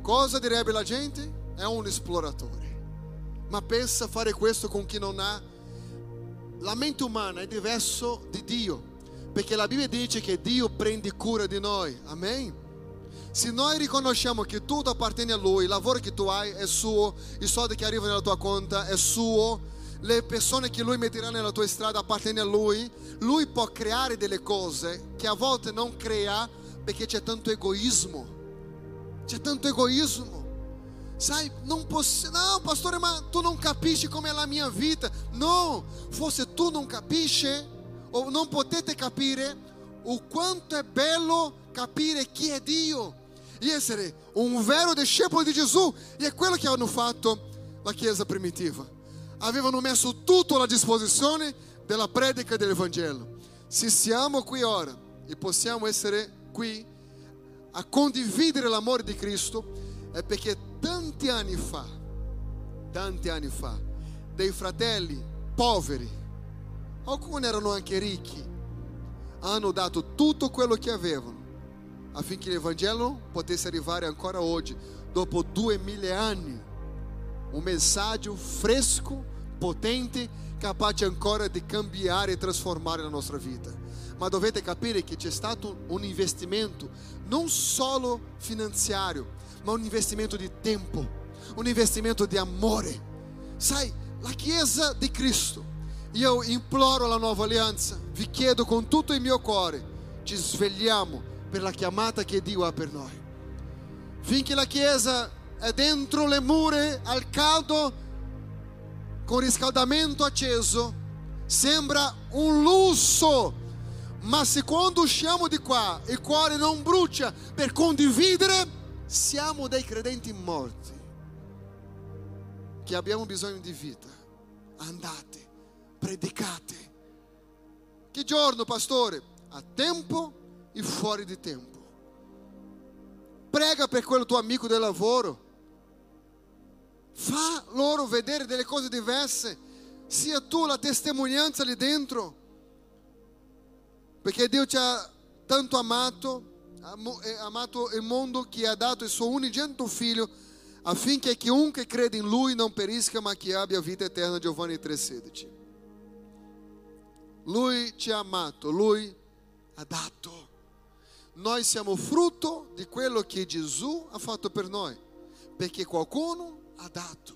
Cosa direbbe la gente? È un esploratore. Ma pensa fare questo con chi non ha. La mente umana è diverso di Dio, perché la Bibbia dice che Dio prende cura di noi. Amen? Se noi riconosciamo che tutto appartiene a Lui, il lavoro che tu hai è suo, i soldi che arrivano nella tua conta è suo, le persone che lui metterà nella tua strada appartengono a lui, lui può creare delle cose che a volte non crea perché c'è tanto egoismo. C'è tanto egoismo. Sai, non posso, no, pastore, ma tu non capisci com'è la mia vita. No, forse tu non capisci o non potete capire o quanto è bello capire chi è Dio e essere un vero discepolo di Gesù. E è quello che hanno fatto la Chiesa primitiva avevano messo tutto a disposizione della predica dell'Evangelo. Se siamo qui ora e possiamo essere qui a condividere l'amore di Cristo, è perché tanti anni fa, tanti anni fa, dei fratelli poveri, alcuni erano anche ricchi, hanno dato tutto quello che avevano affinché l'Evangelo potesse arrivare ancora oggi, dopo duemila anni. Un messaggio fresco, potente, capace ancora di cambiare e trasformare la nostra vita. Ma dovete capire che c'è stato un investimento non solo finanziario, ma un investimento di tempo, un investimento di amore. Sai, la Chiesa di Cristo, io imploro la nuova alleanza, vi chiedo con tutto il mio cuore, ci svegliamo per la chiamata che Dio ha per noi. Finché la Chiesa è dentro le mura al caldo, con riscaldamento acceso, sembra un lusso, ma se quando usciamo di qua il cuore non brucia per condividere, siamo dei credenti morti, che abbiamo bisogno di vita. Andate, predicate. Che giorno, pastore? A tempo e fuori di tempo. Prega per quel tuo amico del lavoro Fa loro vedere delle cose diverse. Sia tu la testimonianza lì dentro. Perché Dio ci ha tanto amato, amato il mondo che ha dato il suo unigenito figlio affinché chiunque crede in Lui non perisca ma che abbia vita eterna. Giovanni 3,16. Lui ci ha amato, Lui ha dato. Noi siamo frutto di quello che Gesù ha fatto per noi, perché qualcuno ha dato,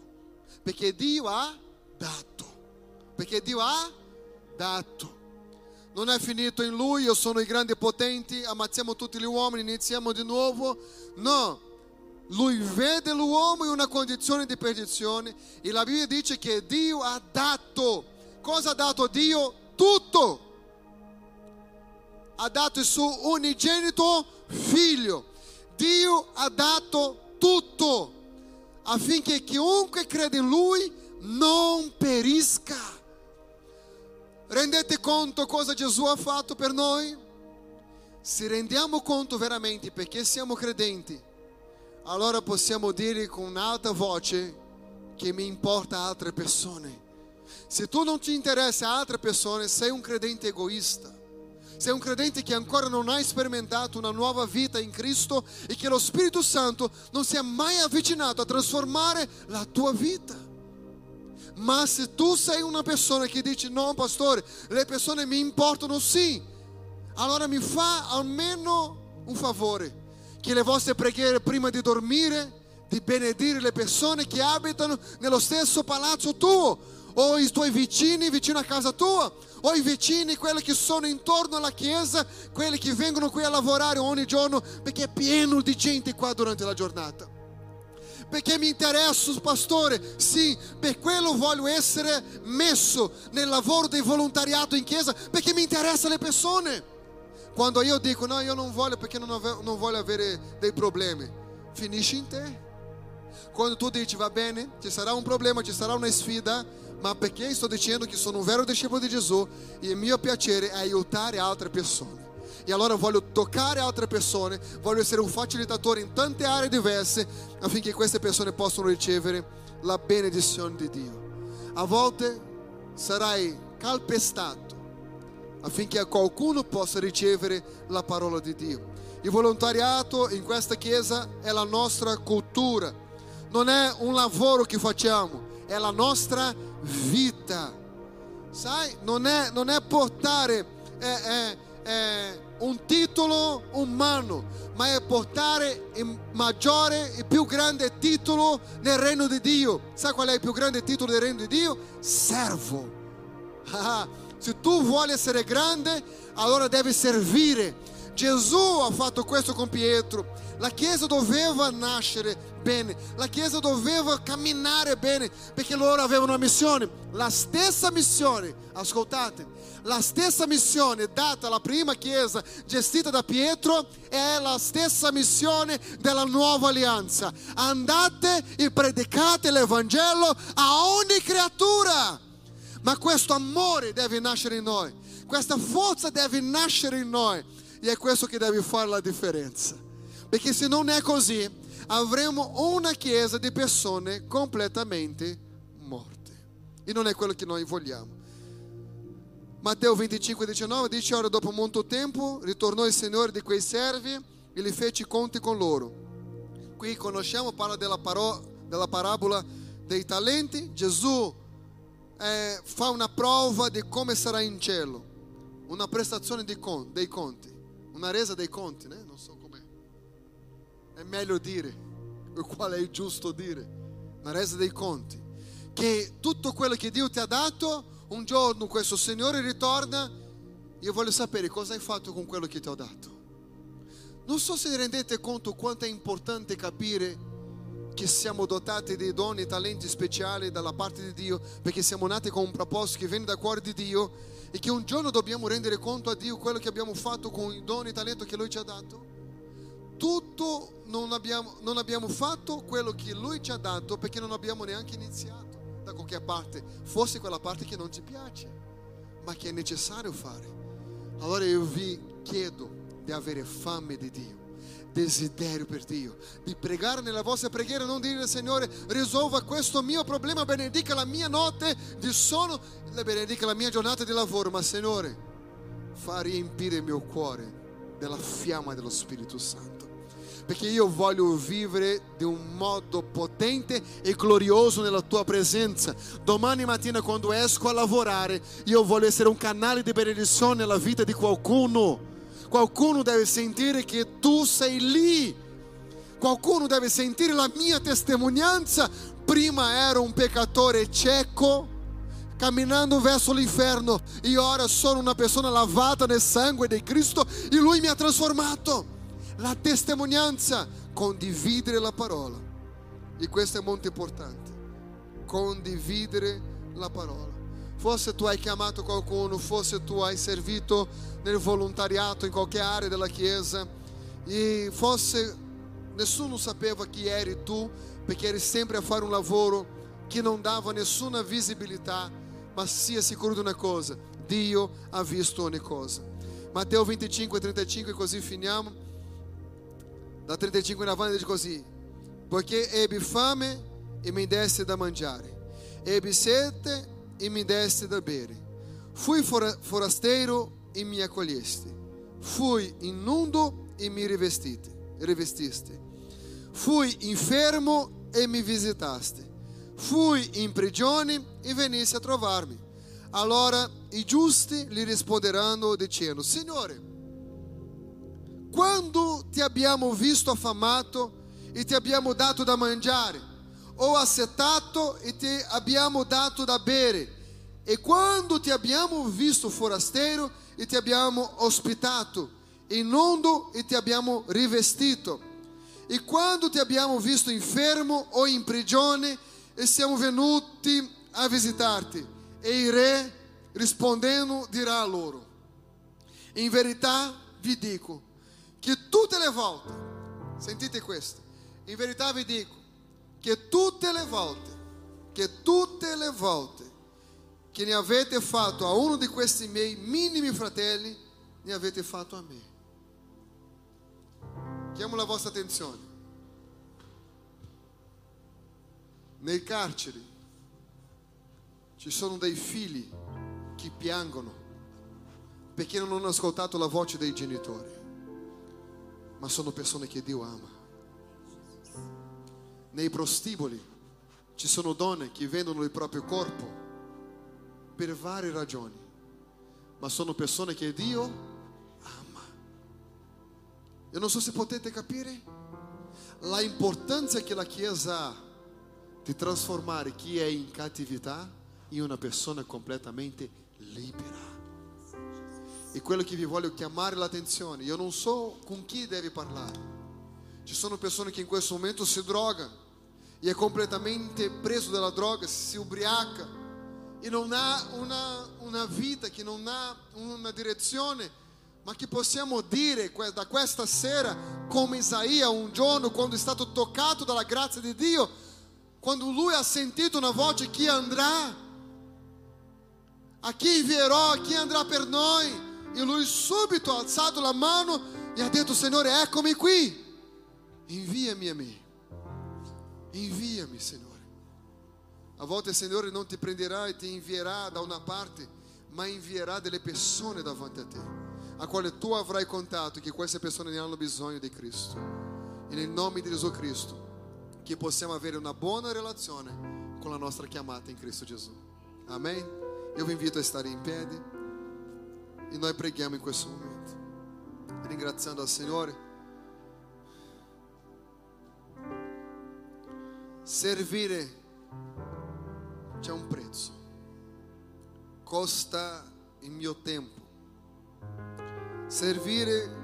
perché Dio ha dato, perché Dio ha dato. Non è finito in Lui, io sono i grandi potenti, ammazziamo tutti gli uomini, iniziamo di nuovo. No, lui vede l'uomo in una condizione di perdizione e la Bibbia dice che Dio ha dato. Cosa ha dato Dio? Tutto. Ha dato il suo unigenito figlio. Dio ha dato tutto affinché chiunque crede in Lui non perisca. Rendete conto cosa Gesù ha fatto per noi? Se rendiamo conto veramente perché siamo credenti, allora possiamo dire con alta voce che mi importa altre persone. Se tu non ti interessa altre persone, sei un credente egoista. Sei un credente che ancora non ha sperimentato una nuova vita in Cristo e che lo Spirito Santo non si è mai avvicinato a trasformare la tua vita. Ma se tu sei una persona che dice no, pastore, le persone mi importano sì, allora mi fa almeno un favore che le vostre preghiere prima di dormire, di benedire le persone che abitano nello stesso palazzo tuo, o i tuoi vicini vicino a casa tua, o i vicini, quelli che sono intorno alla chiesa, quelli che vengono qui a lavorare ogni giorno, perché è pieno di gente qua durante la giornata. Perché mi interessa, pastore? Sì, per quello voglio essere messo nel lavoro di volontariato in chiesa, perché mi interessano le persone. Quando io dico no, io non voglio perché non, ave- non voglio avere dei problemi, finisce in te. Quando tu dici va bene, ci sarà un problema, ci sarà una sfida, ma perché sto dicendo che sono un vero discepolo di Gesù e il mio piacere è aiutare altre persone. E allora voglio toccare altre persone, voglio essere un facilitatore in tante aree diverse affinché queste persone possano ricevere la benedizione di Dio. A volte sarai calpestato affinché qualcuno possa ricevere la parola di Dio. Il volontariato in questa chiesa è la nostra cultura, non è un lavoro che facciamo, è la nostra vita. Sai, non è, non è portare è, è, un titolo umano, ma è portare il maggiore, il più grande titolo nel regno di Dio. Sai qual è il più grande titolo del regno di Dio? Servo. Se tu vuoi essere grande, allora devi servire. Gesù ha fatto questo con Pietro. La Chiesa doveva nascere bene, la Chiesa doveva camminare bene, perché loro avevano una missione. La stessa missione, ascoltate, la stessa missione data alla prima Chiesa gestita da Pietro è la stessa missione della nuova alleanza. Andate e predicate l'Evangelo a ogni creatura. Ma questo amore deve nascere in noi, questa forza deve nascere in noi e è questo che deve fare la differenza. Perché se non è così, avremo una chiesa di persone completamente morte. E non è quello che noi vogliamo. Matteo 25, 19 dice: Ora, dopo molto tempo, ritornò il Signore di quei servi e li fece conti con loro. Qui conosciamo, parla della, paro- della parabola dei talenti. Gesù eh, fa una prova di come sarà in cielo, una prestazione con, dei conti, una resa dei conti, né? non so è meglio dire, qual è giusto dire, una resa dei conti, che tutto quello che Dio ti ha dato, un giorno questo Signore ritorna, io voglio sapere cosa hai fatto con quello che ti ho dato. Non so se rendete conto quanto è importante capire che siamo dotati di doni e talenti speciali dalla parte di Dio, perché siamo nati con un proposito che viene dal cuore di Dio e che un giorno dobbiamo rendere conto a Dio quello che abbiamo fatto con i doni e talenti che Lui ci ha dato. Tutto non abbiamo, non abbiamo fatto quello che Lui ci ha dato perché non abbiamo neanche iniziato da qualche parte, forse quella parte che non ci piace, ma che è necessario fare. Allora io vi chiedo di avere fame di Dio desiderio per Dio, di pregare nella vostra preghiera, non dire Signore risolva questo mio problema, benedica la mia notte di sonno, benedica la mia giornata di lavoro, ma Signore fa riempire il mio cuore della fiamma dello Spirito Santo. Perché io voglio vivere di un modo potente e glorioso nella tua presenza. Domani mattina, quando esco a lavorare, io voglio essere un canale di benedizione nella vita di qualcuno. Qualcuno deve sentire che tu sei lì. Qualcuno deve sentire la mia testimonianza. Prima ero un peccatore cieco camminando verso l'inferno e ora sono una persona lavata nel sangue di Cristo e Lui mi ha trasformato. La testimonianza, condividere la parola. E questo è molto importante. Condividere la parola. Forse tu hai chiamato qualcuno, forse tu hai servito nel volontariato in qualche area della chiesa e forse nessuno sapeva chi eri tu perché eri sempre a fare un lavoro che non dava nessuna visibilità ma sia sicuro di una cosa: Dio ha visto ogni cosa. Matteo 25 e 35, così finiamo. Da 35 in avanti dice così: Poiché ebbi fame e mi deste da mangiare, ebbi sete e mi deste da bere, fui forasteiro e mi accoglieste, fui inundo e mi rivestite, rivestiste, fui infermo e mi visitaste. Fui in prigione e venisse a trovarmi. Allora i giusti gli risponderanno dicendo: Signore, quando ti abbiamo visto affamato e ti abbiamo dato da mangiare, o assetato e ti abbiamo dato da bere, e quando ti abbiamo visto forasteiro e ti abbiamo ospitato, inundo e ti abbiamo rivestito, e quando ti abbiamo visto infermo o in prigione e siamo venuti a visitar-te. E il re, rispondendo, dirà a loro: In verità vi dico che tutte le volte, sentite questo, in verità vi dico che tutte le volte, che tutte le volte che ne avete fatto a uno di questi miei minimi fratelli, ne avete fatto a me. Chiamo la vostra attenzione. Nei carceri ci sono dei figli che piangono perché non hanno ascoltato la voce dei genitori, ma sono persone che Dio ama. Nei prostiboli ci sono donne che vendono il proprio corpo per varie ragioni, ma sono persone che Dio ama. Io non so se potete capire la importanza che la Chiesa ha di trasformare chi è in cattività in una persona completamente libera. E quello che vi voglio chiamare l'attenzione, io non so con chi deve parlare. Ci sono persone che in questo momento si drogano e è completamente preso dalla droga, si ubriaca e non ha una, una vita, che non ha una direzione, ma che possiamo dire da questa sera, come Isaia un giorno quando è stato toccato dalla grazia di Dio, quando lui ha sentito una voce chi andrà, a chi invierò, a chi andrà per noi, e lui subito ha alzato la mano e ha detto Signore eccomi qui, inviami a me, inviami Signore. A volte il Signore non ti prenderà e ti invierà da una parte, ma invierà delle persone davanti a te, a quale tu avrai contato che queste persone ne hanno bisogno di Cristo. E nel nome di Gesù Cristo che possiamo avere una buona relazione con la nostra chiamata in Cristo Gesù. Amen? Io vi invito a stare in piedi e noi preghiamo in questo momento, ringraziando al Signore. Servire c'è un prezzo, costa il mio tempo. Servire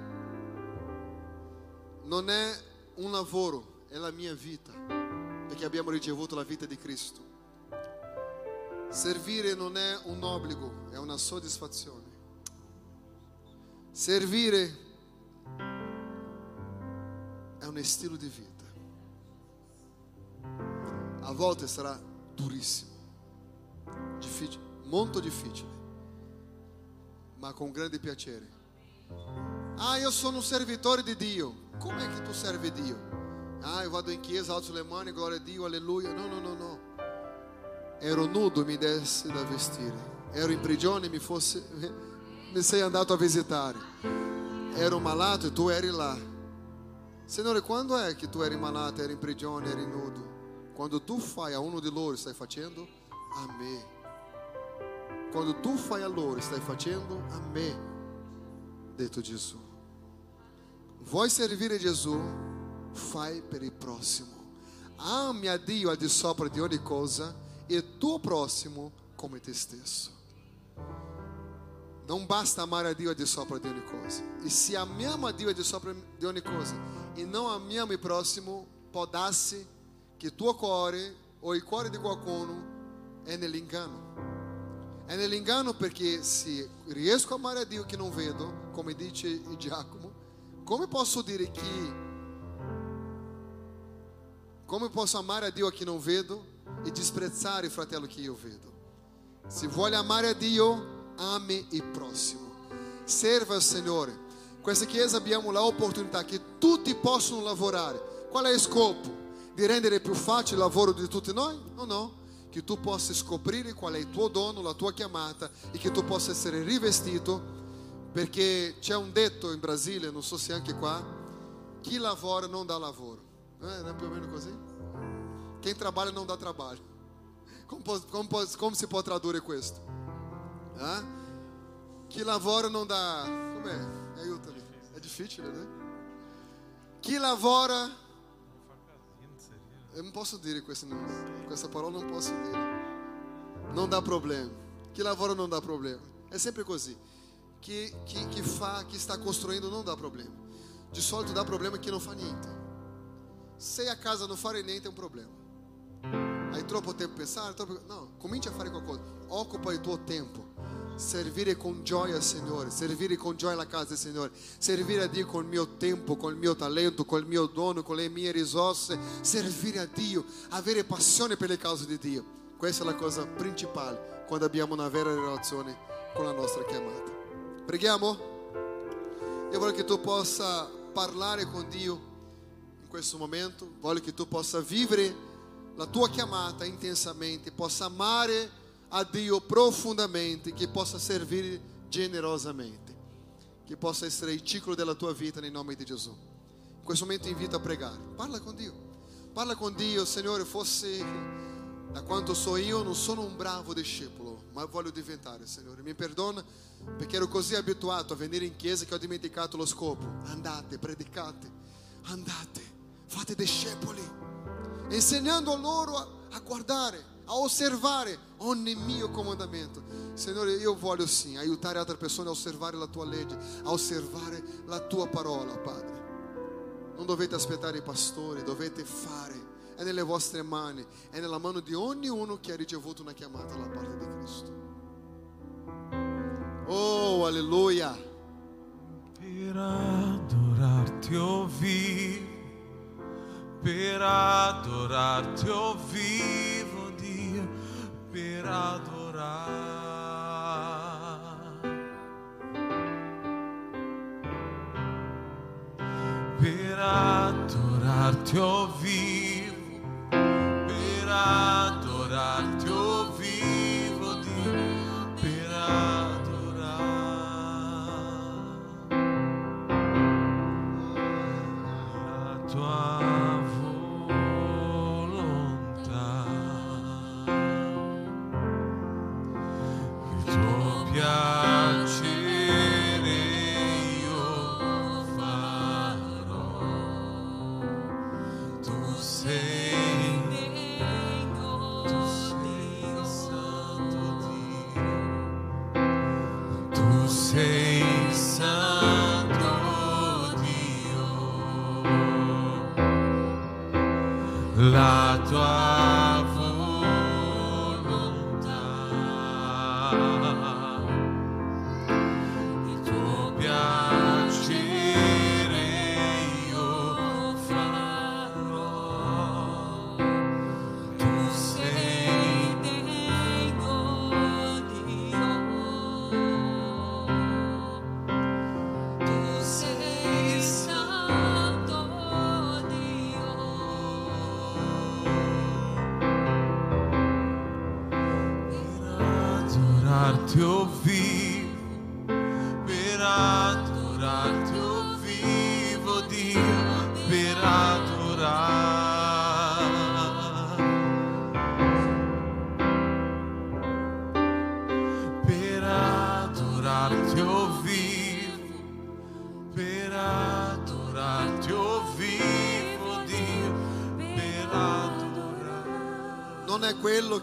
non è un lavoro, è la mia vita, perché abbiamo ricevuto la vita di Cristo. Servire non è un obbligo, è una soddisfazione. Servire è un stile di vita. A volte sarà durissimo, difficile, molto difficile, ma con grande piacere. Ah, io sono un servitore di Dio. Come è che tu servi Dio? Ah, eu vado em chiesa, alto lemane, glória a Dio, aleluia. Não, não, não, não. Ero nudo, mi desse da vestire. Ero in prigione, mi fosse mi sei andato a visitare. Ero malato e tu eri lá. Signore, quando è che tu eri malato, eri in prigione, eri nudo? Quando tu fai a uno di loro, stai facendo a me. Quando tu fai a loro, stai facendo a me, detto Gesù. Vuoi servire Gesù? Fai per il prossimo. Ame a Dio al di sopra di ogni cosa e tuo prossimo come te stesso. Non basta amare a Dio al di sopra di ogni cosa. E se amiamo a Dio al di sopra di ogni cosa e non amiamo il prossimo, può darsi che il tuo cuore o il cuore di qualcuno è nell'inganno. È nell'inganno perché se riesco a amare a Dio che non vedo, come dice Giacomo, come posso dire che come posso amare a Dio a chi non vedo e disprezzare il fratello che io vedo? Se vuole amare a Dio, ame il prossimo. Serva al Signore. Questa chiesa abbiamo l'opportunità che tutti possono lavorare. Qual è il scopo? Di rendere più facile il lavoro di tutti noi? No, no. Che tu possa scoprire qual è il tuo dono, la tua chiamata e che tu possa essere rivestito. Perché c'è un detto in Brasile, non so se anche qua, chi lavora non dà lavoro. Eh, não é pelo menos così? Quem trabalha não dá trabalho. Como, como, como si può tradurre questo? Chi lavora não dá. Como é? Aiutami. É difícil, né? Chi lavora. Eu não posso dire questo, não. com essa palavra não posso dire. Não dá problema. Chi lavora não dá problema. É sempre così. Que, que, que, fa, que está construindo não dá problema. De solito dá problema que não fa niente. Se a casa non fare niente è un problema. Hai troppo tempo per pensare? Troppo... No, comincia a fare qualcosa. Occupa il tuo tempo. Servire con gioia Signore, servire con gioia la casa Signore, servire a Dio con il mio tempo, con il mio talento, con il mio dono, con le mie risorse, servire a Dio, avere passione per le cause di Dio. Questa è la cosa principale quando abbiamo una vera relazione con la nostra chiamata. Preghiamo? Io voglio che tu possa parlare con Dio questo momento, voglio che tu possa vivere la tua chiamata intensamente, possa amare a Dio profondamente, che possa servire generosamente, che possa essere il ciclo della tua vita nel nome di Gesù. In questo momento invito a pregare, parla con Dio, parla con Dio, Signore, fosse da quanto so io non sono un bravo discepolo, ma voglio diventare, Signore. Mi perdona perché ero così abituato a venire in chiesa che ho dimenticato lo scopo. Andate, predicate, andate fate discepoli, insegnando loro a, a guardare, a osservare ogni mio comandamento. Signore, io voglio sì aiutare altre persone a osservare la tua legge, a osservare la tua parola, Padre. Non dovete aspettare i pastori, dovete fare. È nelle vostre mani, è nella mano di ognuno che ha ricevuto una chiamata da parte di Cristo. Oh, alleluia. Per adorarti, oh vivo per adorarti, oh vivo per adorar. Per adorarti, oh vivo, per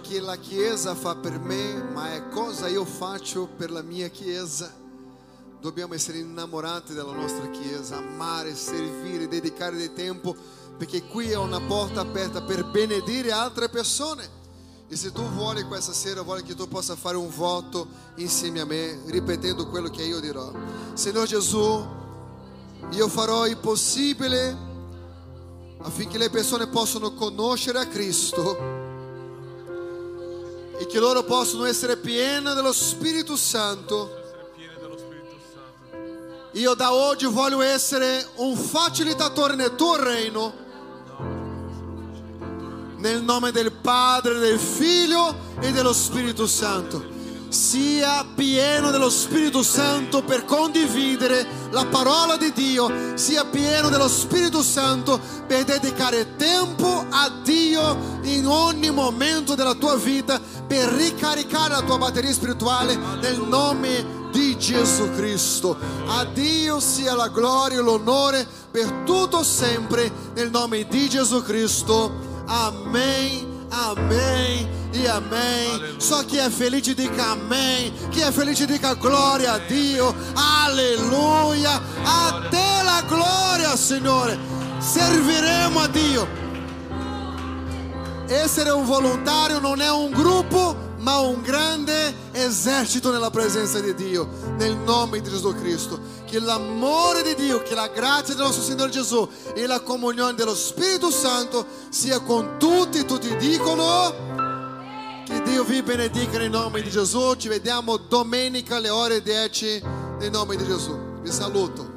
che la Chiesa fa per me, ma è cosa io faccio per la mia Chiesa. Dobbiamo essere innamorati della nostra Chiesa, amare, servire, dedicare del tempo, perché qui è una porta aperta per benedire altre persone. E se tu vuoi questa sera, voglio che tu possa fare un voto insieme a me, ripetendo quello che io dirò. Signor Gesù, io farò il possibile affinché le persone possano conoscere a Cristo e che loro possano essere pieni dello Spirito Santo. Io da oggi voglio essere un facilitatore nel tuo reino. Nel nome del Padre, del Figlio e dello Spirito Santo. Sia pieno dello Spirito Santo per condividere la parola di Dio. Sia pieno dello Spirito Santo per dedicare tempo a Dio in ogni momento della tua vita. Per ricaricare la tua batteria spirituale nel nome di Gesù Cristo. A Dio sia la gloria e l'onore per tutto sempre nel nome di Gesù Cristo. Amém, amém e amém. Aleluia. Só que é feliz dica amém. Que é feliz dica glória a Dio. Aleluia. A te la glória, Signore. Serviremo a Dio. Essere un volontario non è un gruppo, ma un grande esercito nella presenza di Dio, nel nome di Gesù Cristo. Che l'amore di Dio, che la grazia del nostro Signore Gesù e la comunione dello Spirito Santo sia con tutti. Tutti dicono che Dio vi benedica nel nome di Gesù. Ci vediamo domenica alle ore 10 nel nome di Gesù. Vi saluto.